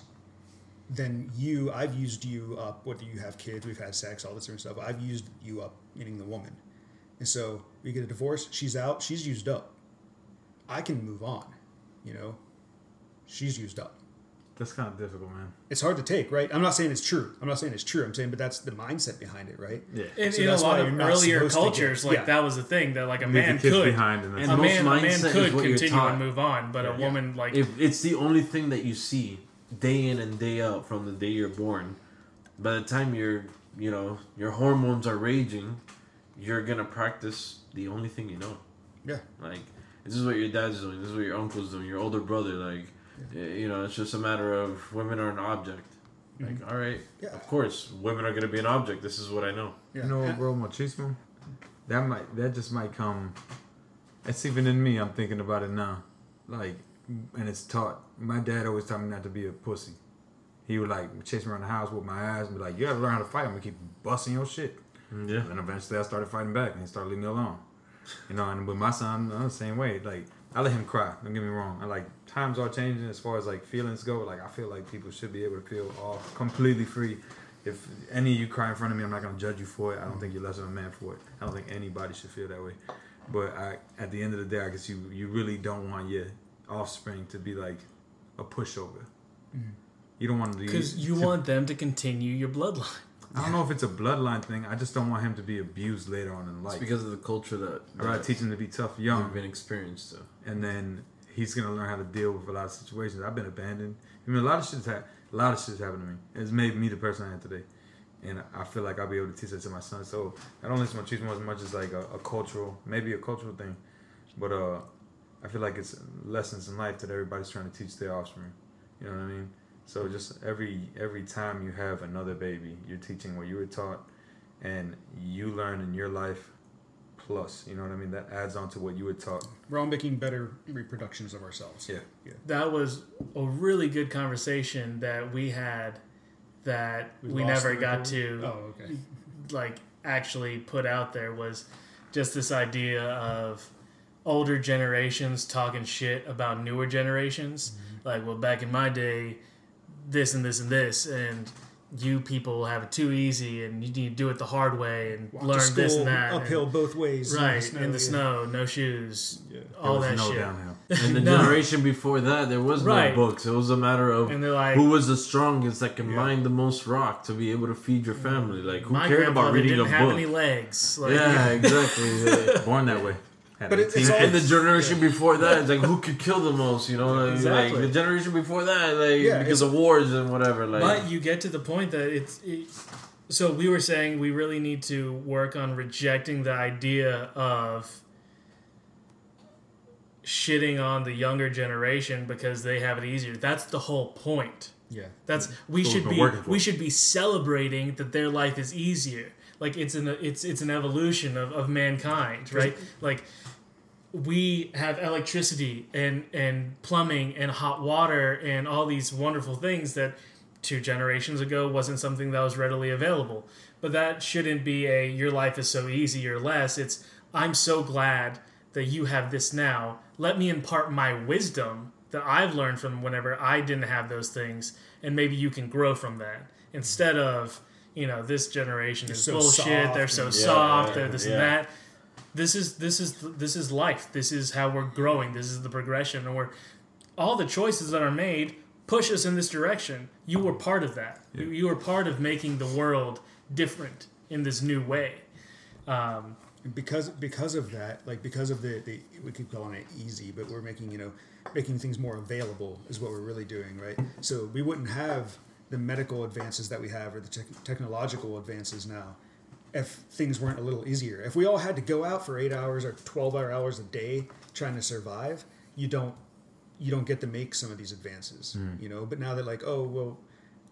[SPEAKER 2] then you I've used you up. whether you have kids? We've had sex, all this different stuff. I've used you up, meaning the woman. And so we get a divorce, she's out, she's used up. I can move on, you know. She's used up
[SPEAKER 1] That's kind of difficult, man.
[SPEAKER 2] it's hard to take, right? I'm not saying it's true. I'm not saying it's true. I'm saying, but that's the mindset behind it, right?
[SPEAKER 1] Yeah.
[SPEAKER 3] In,
[SPEAKER 2] So
[SPEAKER 3] in a lot of earlier
[SPEAKER 2] supposed to get-
[SPEAKER 3] cultures, like
[SPEAKER 2] yeah.
[SPEAKER 3] that was the thing that like a
[SPEAKER 1] Leave
[SPEAKER 3] man
[SPEAKER 1] the kids
[SPEAKER 3] could,
[SPEAKER 1] behind and
[SPEAKER 4] And
[SPEAKER 3] a
[SPEAKER 4] most
[SPEAKER 3] man, a man could continue and move on, but a
[SPEAKER 2] Yeah.
[SPEAKER 3] woman like
[SPEAKER 4] If it's the only thing that you see day in and day out from the day you're born, by the time you're, you know, your hormones are raging, you're gonna practice the only thing you know.
[SPEAKER 2] Yeah.
[SPEAKER 4] Like, this is what your dad's doing. This is what your uncle's doing. Your older brother, like, y- you know, it's just a matter of women are an object. Like, mm-hmm. all right,
[SPEAKER 2] Yeah.
[SPEAKER 4] of course, women are gonna be an object. This is what I know.
[SPEAKER 2] Yeah.
[SPEAKER 1] You know what, bro, machismo? That might that just might come. It's even in me. I'm thinking about it now, like, and it's taught. My dad always taught me not to be a pussy. He would like chase me around the house with my ass and be like, "You gotta learn how to fight. I'm gonna keep busting your shit."
[SPEAKER 4] Yeah.
[SPEAKER 1] And eventually I started fighting back and he started leaving me alone. You know, and with my son, uh, the same way. Like I let him cry. Don't get me wrong. I like times are changing as far as like feelings go. Like I feel like people should be able to feel all completely free. If any of you cry in front of me, I'm not gonna judge you for it. I don't think you're less of a man for it. I don't think anybody should feel that way. But I, at the end of the day, I guess you you really don't want your offspring to be like a pushover. You don't want to
[SPEAKER 3] because you
[SPEAKER 1] to-
[SPEAKER 3] want them to continue your bloodline.
[SPEAKER 1] I don't know if it's a bloodline thing. I just don't want him to be abused later on in
[SPEAKER 4] It's
[SPEAKER 1] life.
[SPEAKER 4] because of the culture that,
[SPEAKER 1] I gotta teach him to be tough
[SPEAKER 4] you've
[SPEAKER 1] young,
[SPEAKER 4] been experienced to.
[SPEAKER 1] and then he's gonna learn how to deal with a lot of situations. I've been abandoned. I mean, a lot of shit's ha- a lot of shit's happened to me. It's made me the person I am today, and I feel like I'll be able to teach that to my son. So I don't listen to machismo as much as like a, a cultural, maybe a cultural thing, but uh, I feel like it's lessons in life that everybody's trying to teach their offspring. You know what I mean? So just every every time you have another baby, you're teaching what you were taught, and you learn in your life. Plus, you know what I mean. That adds on to what you were taught.
[SPEAKER 2] We're all making better reproductions of ourselves.
[SPEAKER 1] Yeah.
[SPEAKER 2] Yeah.
[SPEAKER 3] That was a really good conversation that we had that we,
[SPEAKER 2] lost
[SPEAKER 3] never got to
[SPEAKER 2] Oh, okay.
[SPEAKER 3] like actually put out there was just this idea of older generations talking shit about newer generations.
[SPEAKER 2] Mm-hmm.
[SPEAKER 3] Like, well, back in my day, this and this and this, and you people have it too easy, and you need to do it the hard way and
[SPEAKER 2] Walk to
[SPEAKER 3] learn this and that. and-
[SPEAKER 2] uphill both ways. in the
[SPEAKER 3] right
[SPEAKER 2] snow,
[SPEAKER 3] in the
[SPEAKER 2] yeah.
[SPEAKER 3] snow, no shoes,
[SPEAKER 2] Yeah.
[SPEAKER 3] all that
[SPEAKER 1] no
[SPEAKER 3] shit.
[SPEAKER 1] downhill.
[SPEAKER 4] And the
[SPEAKER 3] No.
[SPEAKER 4] generation before that, there was
[SPEAKER 3] Right.
[SPEAKER 4] no books. It was a matter of
[SPEAKER 3] And like,
[SPEAKER 4] who was the strongest that can
[SPEAKER 2] Yeah.
[SPEAKER 4] mine the most rock to be able to feed your family. Like, who
[SPEAKER 3] my
[SPEAKER 4] cared about
[SPEAKER 3] grandfather
[SPEAKER 4] reading
[SPEAKER 3] didn't
[SPEAKER 4] a
[SPEAKER 3] have
[SPEAKER 4] book?
[SPEAKER 3] any legs. Like,
[SPEAKER 4] yeah, exactly.
[SPEAKER 1] Born that way. Had
[SPEAKER 2] But it- it's
[SPEAKER 1] 18
[SPEAKER 2] all-
[SPEAKER 4] And the
[SPEAKER 1] kids.
[SPEAKER 4] generation before that, it's like who could kill the most, you know? Like,
[SPEAKER 3] Exactly.
[SPEAKER 4] like the generation before that, like
[SPEAKER 2] Yeah,
[SPEAKER 4] because of wars and whatever. Like,
[SPEAKER 3] But you get to the point that it's. It, so we were saying we really need to work on rejecting the idea of shitting on the younger generation because they have it easier. That's the whole point.
[SPEAKER 2] Yeah.
[SPEAKER 3] That's we
[SPEAKER 1] That's what
[SPEAKER 3] should be we should be celebrating that their life is easier. Like it's an it's it's an evolution of, of mankind, right? Like we have electricity and and plumbing and hot water and all these wonderful things that two generations ago wasn't something that was readily available. But that shouldn't be a your life is so easy or less. It's I'm so glad that you have this now. Let me impart my wisdom that I've learned from whenever I didn't have those things, and maybe you can grow from that instead of you know this generation is
[SPEAKER 2] so
[SPEAKER 3] bullshit.
[SPEAKER 2] soft
[SPEAKER 3] They're so
[SPEAKER 2] and-
[SPEAKER 3] soft.
[SPEAKER 4] yeah,
[SPEAKER 3] they're this
[SPEAKER 4] yeah.
[SPEAKER 3] and that. This is this is this is life. This is how we're growing. This is the progression, and we're all the choices that are made push us in this direction. You were part of that. You, you were part of making the world different in this new way. Um,
[SPEAKER 2] because because of that, like because of the, the we keep calling it easy, but we're making you know making things more available is what we're really doing, right? So we wouldn't have the medical advances that we have or the tech technological advances now if things weren't a little easier. If we all had to go out for eight hours or twelve hour hours a day trying to survive, you don't you don't get to make some of these advances, hmm. you know. But now that like oh well,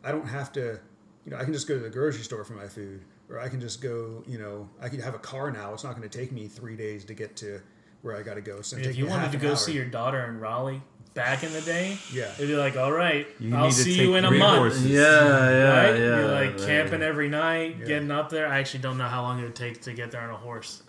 [SPEAKER 2] I don't have to, you know, I can just go to the grocery store for my food, or I can just go, you know, I can have a car now. It's not going to take me three days to get to where I got to go. So
[SPEAKER 3] if you wanted to go see your daughter in Raleigh back in the day,
[SPEAKER 2] Yeah.
[SPEAKER 3] it'd be like, all right,
[SPEAKER 1] You
[SPEAKER 3] I'll see you in a month.
[SPEAKER 1] horses.
[SPEAKER 4] yeah, yeah,
[SPEAKER 3] right?
[SPEAKER 4] yeah.
[SPEAKER 3] You're like
[SPEAKER 4] yeah.
[SPEAKER 3] camping every night,
[SPEAKER 2] Yeah.
[SPEAKER 3] getting up there. I actually don't know how long it would take to get there on a horse,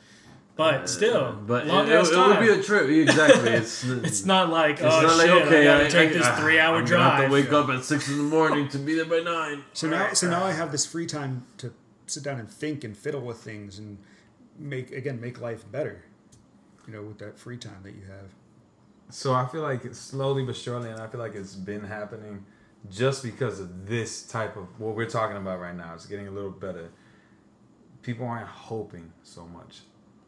[SPEAKER 3] but uh, still,
[SPEAKER 4] but
[SPEAKER 3] long
[SPEAKER 4] it,
[SPEAKER 3] ass
[SPEAKER 4] it, it would be a trip. Exactly. It's
[SPEAKER 3] it's not like
[SPEAKER 4] It's
[SPEAKER 3] oh
[SPEAKER 4] not
[SPEAKER 3] shit,
[SPEAKER 4] like okay,
[SPEAKER 3] I gotta
[SPEAKER 4] I
[SPEAKER 3] take
[SPEAKER 4] I-
[SPEAKER 3] this
[SPEAKER 4] I-
[SPEAKER 3] three-hour
[SPEAKER 4] I'm gonna have
[SPEAKER 3] drive.
[SPEAKER 4] to wake up at six in the morning to be there by nine.
[SPEAKER 2] So now, so now I have this free time to sit down and think and fiddle with things and make again make life better. You know, with that free time that you have.
[SPEAKER 1] So I feel like it's slowly but surely, and I feel like it's been happening just because of this type of what we're talking about right now. It's getting a little better. People aren't hoping so much,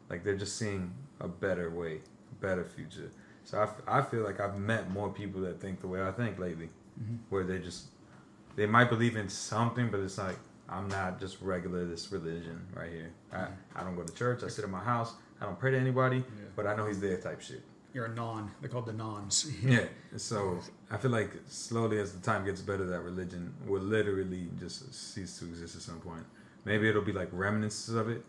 [SPEAKER 1] like they're just seeing a better way, a better future. So I, I feel like I've met more people that think the way I think lately, mm-hmm. where they just they might believe in something, but it's like I'm not just regular this religion right here. I, mm-hmm. I don't go to church. I sit in my house. I don't pray to anybody, but I know he's there type shit.
[SPEAKER 2] You're a non. They're called the nons.
[SPEAKER 1] Yeah. So I feel like slowly as the time gets better, that religion will literally just cease to exist at some point. Maybe it'll be like remnants of it.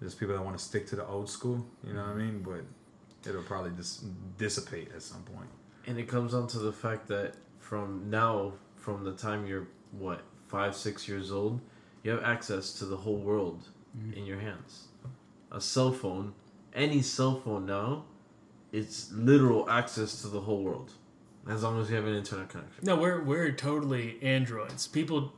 [SPEAKER 1] There's people that want to stick to the old school, you know what I mm-hmm. mean? But it'll probably just dissipate at some point.
[SPEAKER 4] And it comes down to the fact that from now, from the time you're what five, six years old, you have access to the whole world mm-hmm. in your hands. A cell phone, any cell phone now, it's literal access to the whole world, as long as you have an internet connection.
[SPEAKER 3] No, we're we're totally androids. People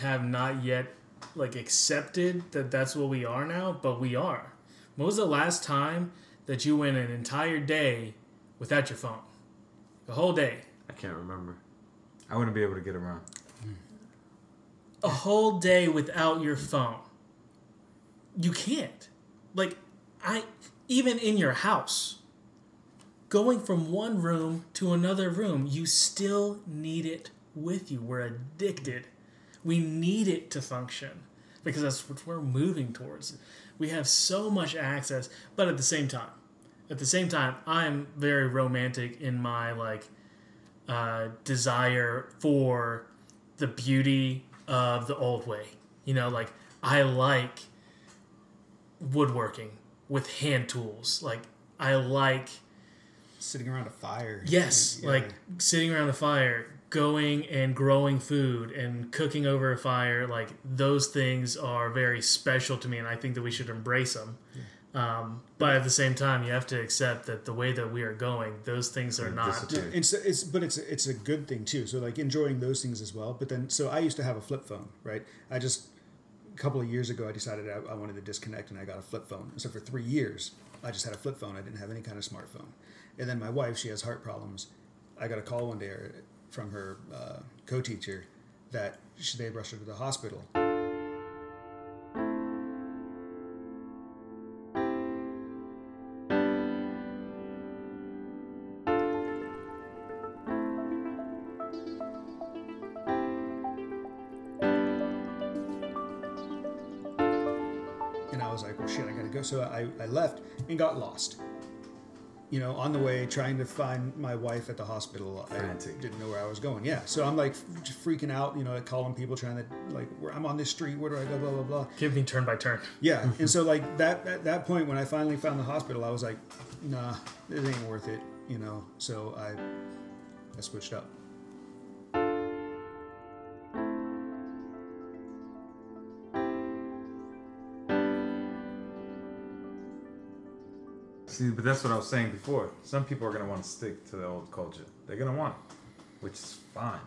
[SPEAKER 3] have not yet like accepted that that's what we are now, but we are. When was the last time that you went an entire day without your phone? The whole day.
[SPEAKER 4] I can't remember.
[SPEAKER 1] I wouldn't be able to get around.
[SPEAKER 3] A whole day without your phone. You can't. Like I even in your house. Going from one room to another room, you still need it with you. We're addicted. We need it to function because that's what we're moving towards. We have so much access, but at the same time, at the same time, I'm very romantic in my like uh, desire for the beauty of the old way. You know, like I like woodworking with hand tools. Like I like
[SPEAKER 2] Sitting around a fire.
[SPEAKER 3] Yes,
[SPEAKER 2] Yeah.
[SPEAKER 3] like sitting around the fire, going and growing food and cooking over a fire, like those things are very special to me, and I think that we should embrace them. Um, but at the same time, you have to accept that the way that we are going, those things are not.
[SPEAKER 1] disappear.
[SPEAKER 2] It's, it's but it's it's a good thing too. So like enjoying those things as well. But then so I used to have a flip phone, right? I just a couple of years ago I decided I, I wanted to disconnect and I got a flip phone. So for three years I just had a flip phone. I didn't have any kind of smartphone. And then my wife, she has heart problems. I got a call one day from her uh, co-teacher that she, they rushed her to the hospital. I, I left and got lost. You know, on the way trying to find my wife at the hospital. I didn't know where I was going. Yeah, so I'm like f- freaking out. You know, calling people, trying to like, where I'm on this street. Where do I go? Blah blah blah.
[SPEAKER 3] Give me turn by turn.
[SPEAKER 2] Yeah, and so like that at that point when I finally found the hospital, I was like, nah, this ain't worth it. You know, so I I switched up.
[SPEAKER 1] See, but that's what I was saying before. Some people are gonna want to stick to the old culture. They're gonna want, it, which is fine.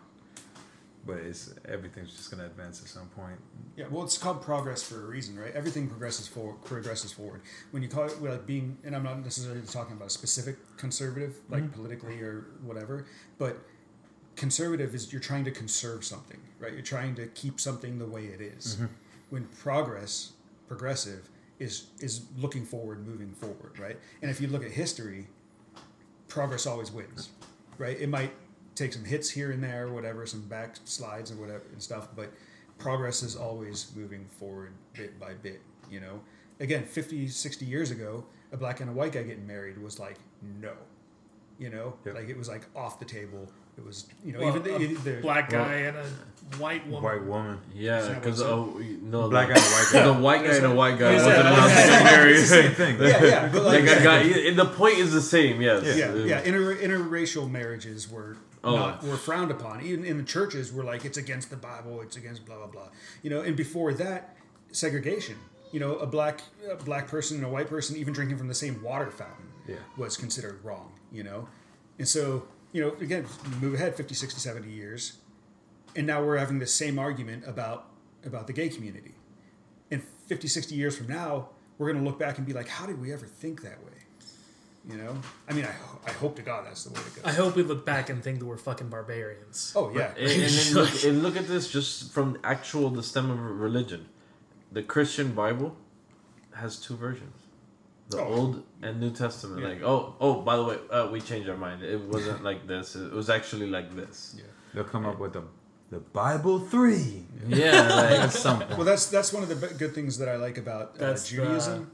[SPEAKER 1] But it's everything's just gonna advance at some point.
[SPEAKER 2] Yeah, well, it's called progress for a reason, right? Everything progresses forward. Progresses forward. When you call it like being, and I'm not necessarily talking about a specific conservative, like mm-hmm. politically or whatever, but conservative is you're trying to conserve something, right? You're trying to keep something the way it is. Mm-hmm. When progress, progressive, is is looking forward, moving forward, right? And if you look at history, progress always wins, right? It might take some hits here and there, whatever, some backslides and whatever and stuff, but progress is always moving forward bit by bit, you know? Again, 50, 60 years ago, a black and a white guy getting married was like, no, you know?
[SPEAKER 1] Yep.
[SPEAKER 2] Like it was like off the table. It was, you know,
[SPEAKER 3] Well,
[SPEAKER 2] even
[SPEAKER 3] a
[SPEAKER 2] the, the
[SPEAKER 3] black
[SPEAKER 1] Well-
[SPEAKER 3] guy and a white woman.
[SPEAKER 1] White woman.
[SPEAKER 4] Yeah, because
[SPEAKER 2] what's
[SPEAKER 4] oh no,
[SPEAKER 1] Black
[SPEAKER 4] the,
[SPEAKER 1] guy and white guy.
[SPEAKER 4] the white guy and a white guy wasn't
[SPEAKER 3] that-
[SPEAKER 4] allowed to get
[SPEAKER 1] the same thing.
[SPEAKER 2] yeah, yeah, but like,
[SPEAKER 4] Like I got and the point is the same. Yes.
[SPEAKER 2] yeah,
[SPEAKER 4] Uh,
[SPEAKER 2] yeah. Inter, interracial marriages were
[SPEAKER 4] Oh.
[SPEAKER 2] not were frowned upon. Even in the churches, were like it's against the Bible. It's against blah blah blah. You know, and before that, segregation. You know, a black a black person and a white person even drinking from the same water fountain
[SPEAKER 1] Yeah.
[SPEAKER 2] was considered wrong. You know, and so you know again, move ahead 50, 60, 70 years, and now we're having the same argument about about the gay community. And 50, 60 years from now, we're going to look back and be like, how did we ever think that way? You know, I mean, I, ho- I hope to God that's the way to go.
[SPEAKER 3] I hope we look back and think that we're fucking barbarians.
[SPEAKER 2] Oh yeah,
[SPEAKER 4] And, and then look, and look at this just from actual the stem of religion. The Christian Bible has two versions. The
[SPEAKER 2] Oh.
[SPEAKER 4] Old and New Testament.
[SPEAKER 2] Yeah.
[SPEAKER 4] Like, oh, oh, by the way, uh, we changed our mind. It wasn't like this. It was actually like this.
[SPEAKER 2] yeah.
[SPEAKER 1] They'll come up with the the Bible three.
[SPEAKER 4] Yeah, like
[SPEAKER 1] At some point.
[SPEAKER 2] Well, that's that's one of the b- good things that I like about uh,
[SPEAKER 3] That's,
[SPEAKER 2] Judaism.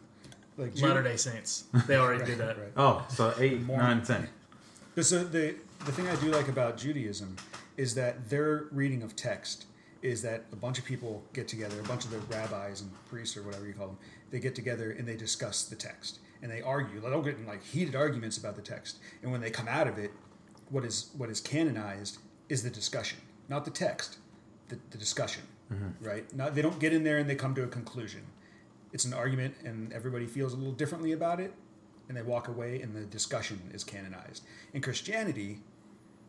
[SPEAKER 2] like Ju-
[SPEAKER 3] Latter Day Saints. They already
[SPEAKER 2] right,
[SPEAKER 3] did that.
[SPEAKER 2] right.
[SPEAKER 1] Oh, so eight, nine, ten.
[SPEAKER 2] But So the the thing I do like about Judaism is that their reading of text is that a bunch of people get together, a bunch of the rabbis and priests or whatever you call them, they get together and they discuss the text and they argue. They don't get in like heated arguments about the text. And when they come out of it, what is what is canonized is the discussion, not the text, the, the discussion, mm-hmm. right? Not they don't get in there and they come to a conclusion. It's an argument and everybody feels a little differently about it and they walk away and the discussion is canonized. In Christianity,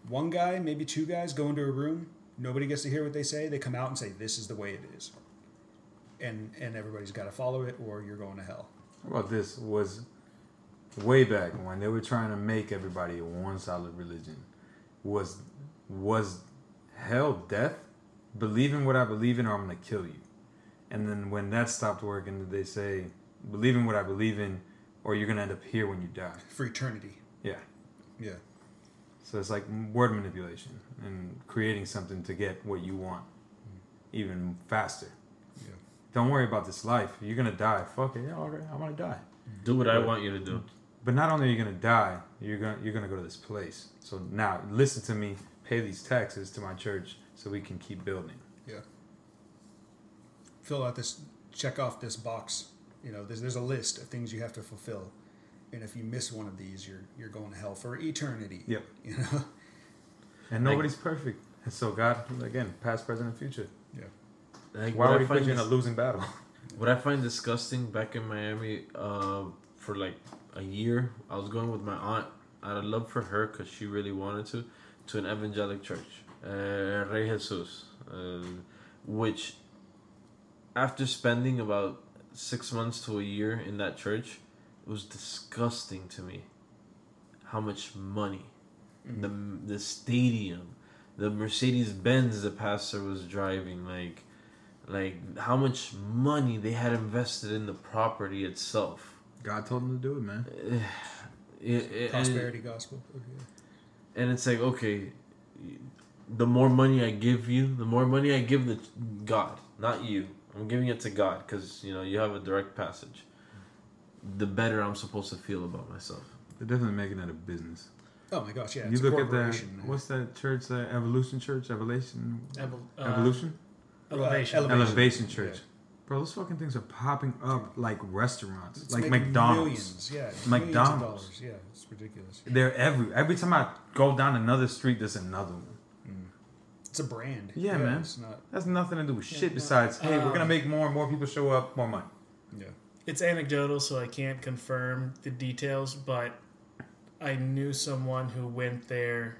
[SPEAKER 2] one guy, maybe two guys go into a room, nobody gets to hear what they say, they come out and say, This is the way it is. And and everybody's gotta follow it or you're going to hell.
[SPEAKER 1] How about this? Was way back when they were trying to make everybody one solid religion. Was was hell death? Believe in what I believe in, or I'm gonna kill you. And then when that stopped working, they say, believe in what I believe in, or you're gonna end up here when you die.
[SPEAKER 2] For eternity.
[SPEAKER 1] Yeah.
[SPEAKER 2] Yeah.
[SPEAKER 1] So it's like word manipulation and creating something to get what you want, even faster.
[SPEAKER 2] Yeah.
[SPEAKER 1] Don't worry about this life. You're gonna die. Fuck it. Yeah, all right. I'm gonna die.
[SPEAKER 4] do what I want you to do.
[SPEAKER 1] But not only are you gonna die, you're gonna you're gonna go to this place. So now listen to me, pay these taxes to my church so we can keep building.
[SPEAKER 2] Yeah. Fill out this check off this box. You know, there's there's a list of things you have to fulfill. And if you miss one of these, you're you're going to hell for eternity.
[SPEAKER 1] Yep.
[SPEAKER 2] You know?
[SPEAKER 1] And nobody's perfect. And so God, again, past, present, and future.
[SPEAKER 4] Like,
[SPEAKER 1] Why
[SPEAKER 4] what
[SPEAKER 1] would
[SPEAKER 4] I
[SPEAKER 1] he put you in a losing battle?
[SPEAKER 4] What I find disgusting back in Miami, uh, for like a year, I was going with my aunt. Out of love for her, because she really wanted to, to an evangelic church, uh, Rey Jesus, uh, which, after spending about six months to a year in that church, it was disgusting to me. How much money, the the stadium, the Mercedes Benz the pastor was driving, like like how much money they had invested in the property itself.
[SPEAKER 1] God told him to do it, man.
[SPEAKER 4] It- it- and-
[SPEAKER 2] Prosperity gospel.
[SPEAKER 4] and it's like okay the more money i give you the more money i give the god not you I'm giving it to God because you know you have a direct passage. The better I'm supposed to feel about myself.
[SPEAKER 1] They're definitely making that a business.
[SPEAKER 2] Oh my gosh, yeah.
[SPEAKER 1] you
[SPEAKER 2] it's a
[SPEAKER 1] look at that. What's that church? That Evolution Church? Evolution?
[SPEAKER 3] Evol- uh,
[SPEAKER 1] Evolution?
[SPEAKER 3] Elevation.
[SPEAKER 2] Elevation.
[SPEAKER 1] Elevation Church.
[SPEAKER 2] Yeah.
[SPEAKER 1] Bro, those fucking things are popping up like restaurants,
[SPEAKER 2] It's
[SPEAKER 1] like McDonald's.
[SPEAKER 2] Millions, yeah. Millions of
[SPEAKER 1] McDonald's.
[SPEAKER 2] dollars. Yeah, it's ridiculous.
[SPEAKER 1] They're every every time I go down another street, there's another one.
[SPEAKER 2] It's a brand.
[SPEAKER 1] Yeah, man.
[SPEAKER 2] It's not.
[SPEAKER 1] That's nothing to do with
[SPEAKER 2] Yeah,
[SPEAKER 1] shit
[SPEAKER 2] no.
[SPEAKER 1] besides, hey, we're
[SPEAKER 3] Um,
[SPEAKER 1] gonna make more and more people show up, more money.
[SPEAKER 2] Yeah.
[SPEAKER 3] It's anecdotal, so I can't confirm the details, but I knew someone who went there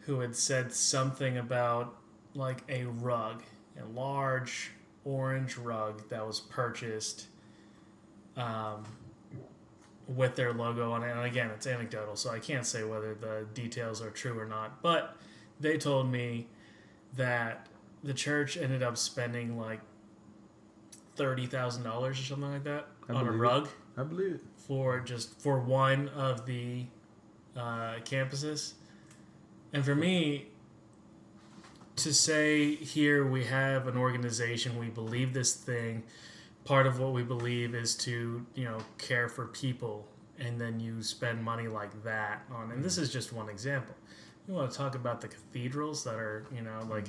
[SPEAKER 3] who had said something about like a rug, a large orange rug that was purchased um, with their logo on it. And again, it's anecdotal, so I can't say whether the details are true or not. But they told me that the church ended up spending like thirty thousand dollars or something like that
[SPEAKER 1] I
[SPEAKER 3] on a
[SPEAKER 1] believe it.
[SPEAKER 3] rug
[SPEAKER 1] I believe it.
[SPEAKER 3] for just for one of the uh, campuses, and for me to say here we have an organization, we believe this thing. Part of what we believe is to you know care for people, and then you spend money like that on. And this is just one example. You want to talk about the cathedrals that are you know mm-hmm. like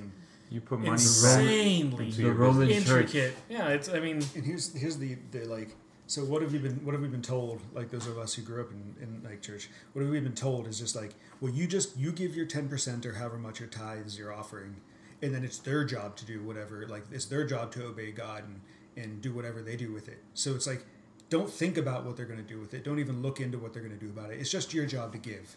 [SPEAKER 1] You put money
[SPEAKER 3] insanely
[SPEAKER 1] into
[SPEAKER 4] The
[SPEAKER 1] your
[SPEAKER 4] Roman
[SPEAKER 3] intricate.
[SPEAKER 4] church.
[SPEAKER 3] Yeah, it's. I mean,
[SPEAKER 2] And here's here's the, the like so what have you been what have we been told like those of us who grew up in, in like church what have we been told is just like well you just you give your 10% or however much your tithes you're offering and then it's their job to do whatever like it's their job to obey god and and do whatever they do with it. So it's like don't think about what they're going to do with it. Don't even look into what they're going to do about it. It's just your job to give.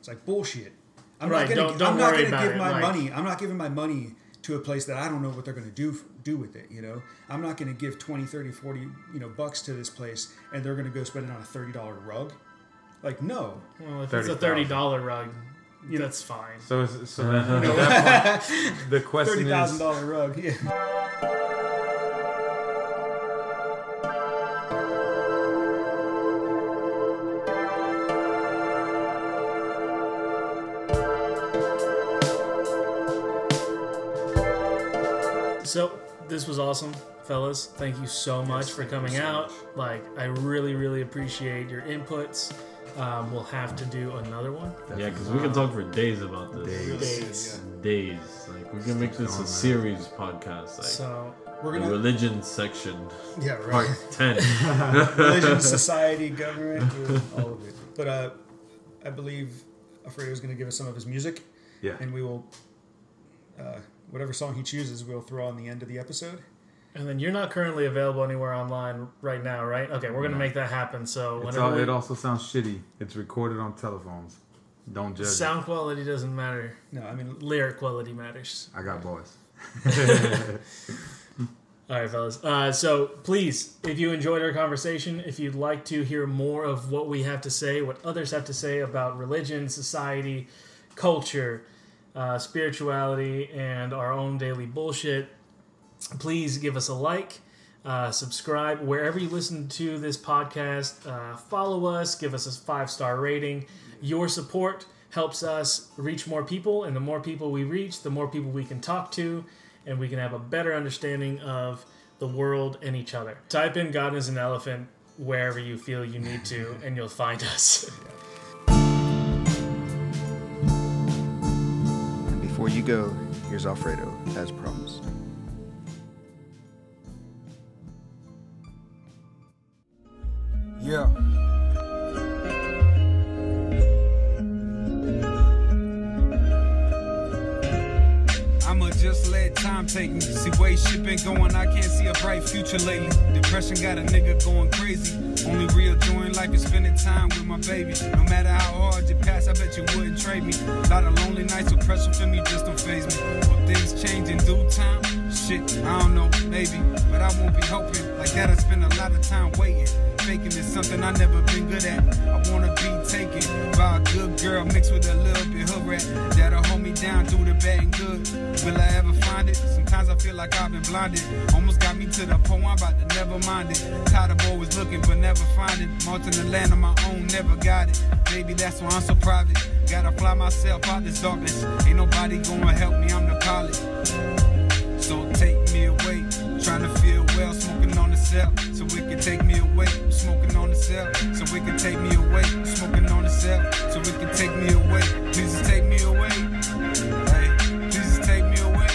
[SPEAKER 2] It's like bullshit. I'm
[SPEAKER 3] Right,
[SPEAKER 2] not going to i'm not going to give
[SPEAKER 3] it,
[SPEAKER 2] my
[SPEAKER 3] like-
[SPEAKER 2] money. I'm not giving my money to a place that I don't know what they're going to do do with it. You know, I'm not going to give 20, 30, 40, you know, bucks to this place, and they're going to go spend it on a thirty dollar rug. Like, no,
[SPEAKER 3] well, if it's a
[SPEAKER 1] $30,000.
[SPEAKER 3] thirty dollar rug,
[SPEAKER 2] You know-
[SPEAKER 3] that's fine.
[SPEAKER 1] So, it's, so then, at that point, the question
[SPEAKER 2] thirty thousand
[SPEAKER 1] is,
[SPEAKER 2] dollar rug. Yeah.
[SPEAKER 3] So this was awesome, fellas. Thank you so much
[SPEAKER 2] Yes,
[SPEAKER 3] for coming
[SPEAKER 2] so
[SPEAKER 3] out.
[SPEAKER 2] much.
[SPEAKER 3] Like, I really, really appreciate your inputs. Um, we'll have to do another one.
[SPEAKER 4] Yeah, because we can talk for days about this.
[SPEAKER 1] Days.
[SPEAKER 3] Days.
[SPEAKER 4] Days. Like we can make this a series podcast. Like
[SPEAKER 3] So
[SPEAKER 2] We're gonna,
[SPEAKER 4] religion section,
[SPEAKER 2] yeah, right.
[SPEAKER 4] part
[SPEAKER 2] right.
[SPEAKER 4] ten.
[SPEAKER 2] Religion, society, government, all of it. But uh, I believe Alfredo's going to give us some of his music,
[SPEAKER 1] yeah,
[SPEAKER 2] and we will, uh, whatever song he chooses, we'll throw on the end of the episode.
[SPEAKER 3] And then you're not currently available anywhere online right now, right? Okay, we're gonna
[SPEAKER 1] No.
[SPEAKER 3] make that happen. So
[SPEAKER 1] it's
[SPEAKER 3] whenever
[SPEAKER 1] all,
[SPEAKER 3] we,
[SPEAKER 1] it also sounds shitty. It's recorded on telephones. Don't judge. it.
[SPEAKER 3] sound quality doesn't matter,
[SPEAKER 2] No, I mean,
[SPEAKER 3] lyric quality matters.
[SPEAKER 1] I got boys.
[SPEAKER 3] All right, fellas. Uh, so please, if you enjoyed our conversation, if you'd like to hear more of what we have to say, what others have to say about religion, society, culture, uh, spirituality, and our own daily bullshit, please give us a like, uh, subscribe wherever you listen to this podcast. Uh, follow us, give us a five star rating. Your support helps us reach more people, and the more people we reach, the more people we can talk to, and we can have a better understanding of the world and each other. Type in God is an elephant wherever you feel you need to, and you'll find us.
[SPEAKER 5] before you go, here's Alfredo, as promised.
[SPEAKER 6] Yeah. Let time take me. See way shit been going, I can't see a bright future lately. Depression got a nigga going crazy. Only real joy in life is spending time with my baby. No matter how hard you pass, I bet you wouldn't trade me. lot of lonely nights with pressure for me just don't phase me. Will things change in due time? Shit, I don't know, maybe. But I won't be hoping like that. I spend a lot of time waiting. Faking is something I never been good at. I wanna be taken by a good girl mixed with a little bit hood rat. That'll hold me down through the bad and good. Will I ever find it? Sometimes I feel like I've been blinded. Almost got me to the point I'm about to never mind it. Tired of always looking but never finding. Marching the land on my own, never got it. Maybe that's why I'm so private. Gotta fly myself out this darkness. Ain't nobody gonna help me, I'm cell, so it can take me away. I'm smoking on the cell, so it can take me away. I'm smoking on the cell, so it can take me away. Please just take me away. Hey, please just take me away.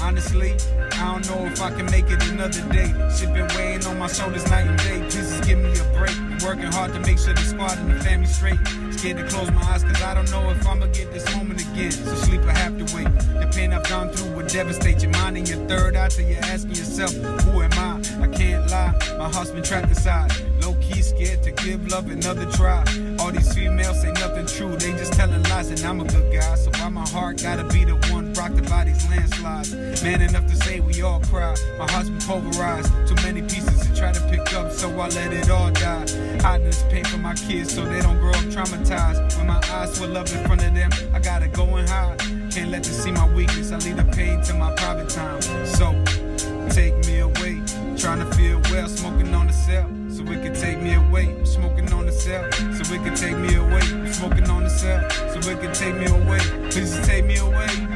[SPEAKER 6] Honestly, I don't know if I can make it another day. Shit been weighing on my shoulders night and day. Please just give me a break. Working hard to make sure the squad and the family straight. Scared to close my eyes cause I don't know if I'ma get this moment again. So sleep I have to wait. The pain I've gone through would devastate your mind and your third eye till you're asking yourself, who am I? I can't lie. My heart's been trapped inside. Low key scared to give love another try. All these females say nothing true. They just telling lies and I'm a good guy. So why my heart gotta be the one rocked by these landslides? Man enough to say we all cry. My heart's been pulverized. Too many pieces to try to pick up, so I let it all die. Hiding this pain for my kids so they don't grow up traumatized. When my eyes swell up in front of them, I gotta go and hide. Can't let them see my weakness. I leave the pain to my private time. So take me away. Trying to feel well, smoking on the cell. So it can take me away. I'm smoking on the cell. So it can take me away. I'm smoking on the cell. So it can take me away. Please take me away.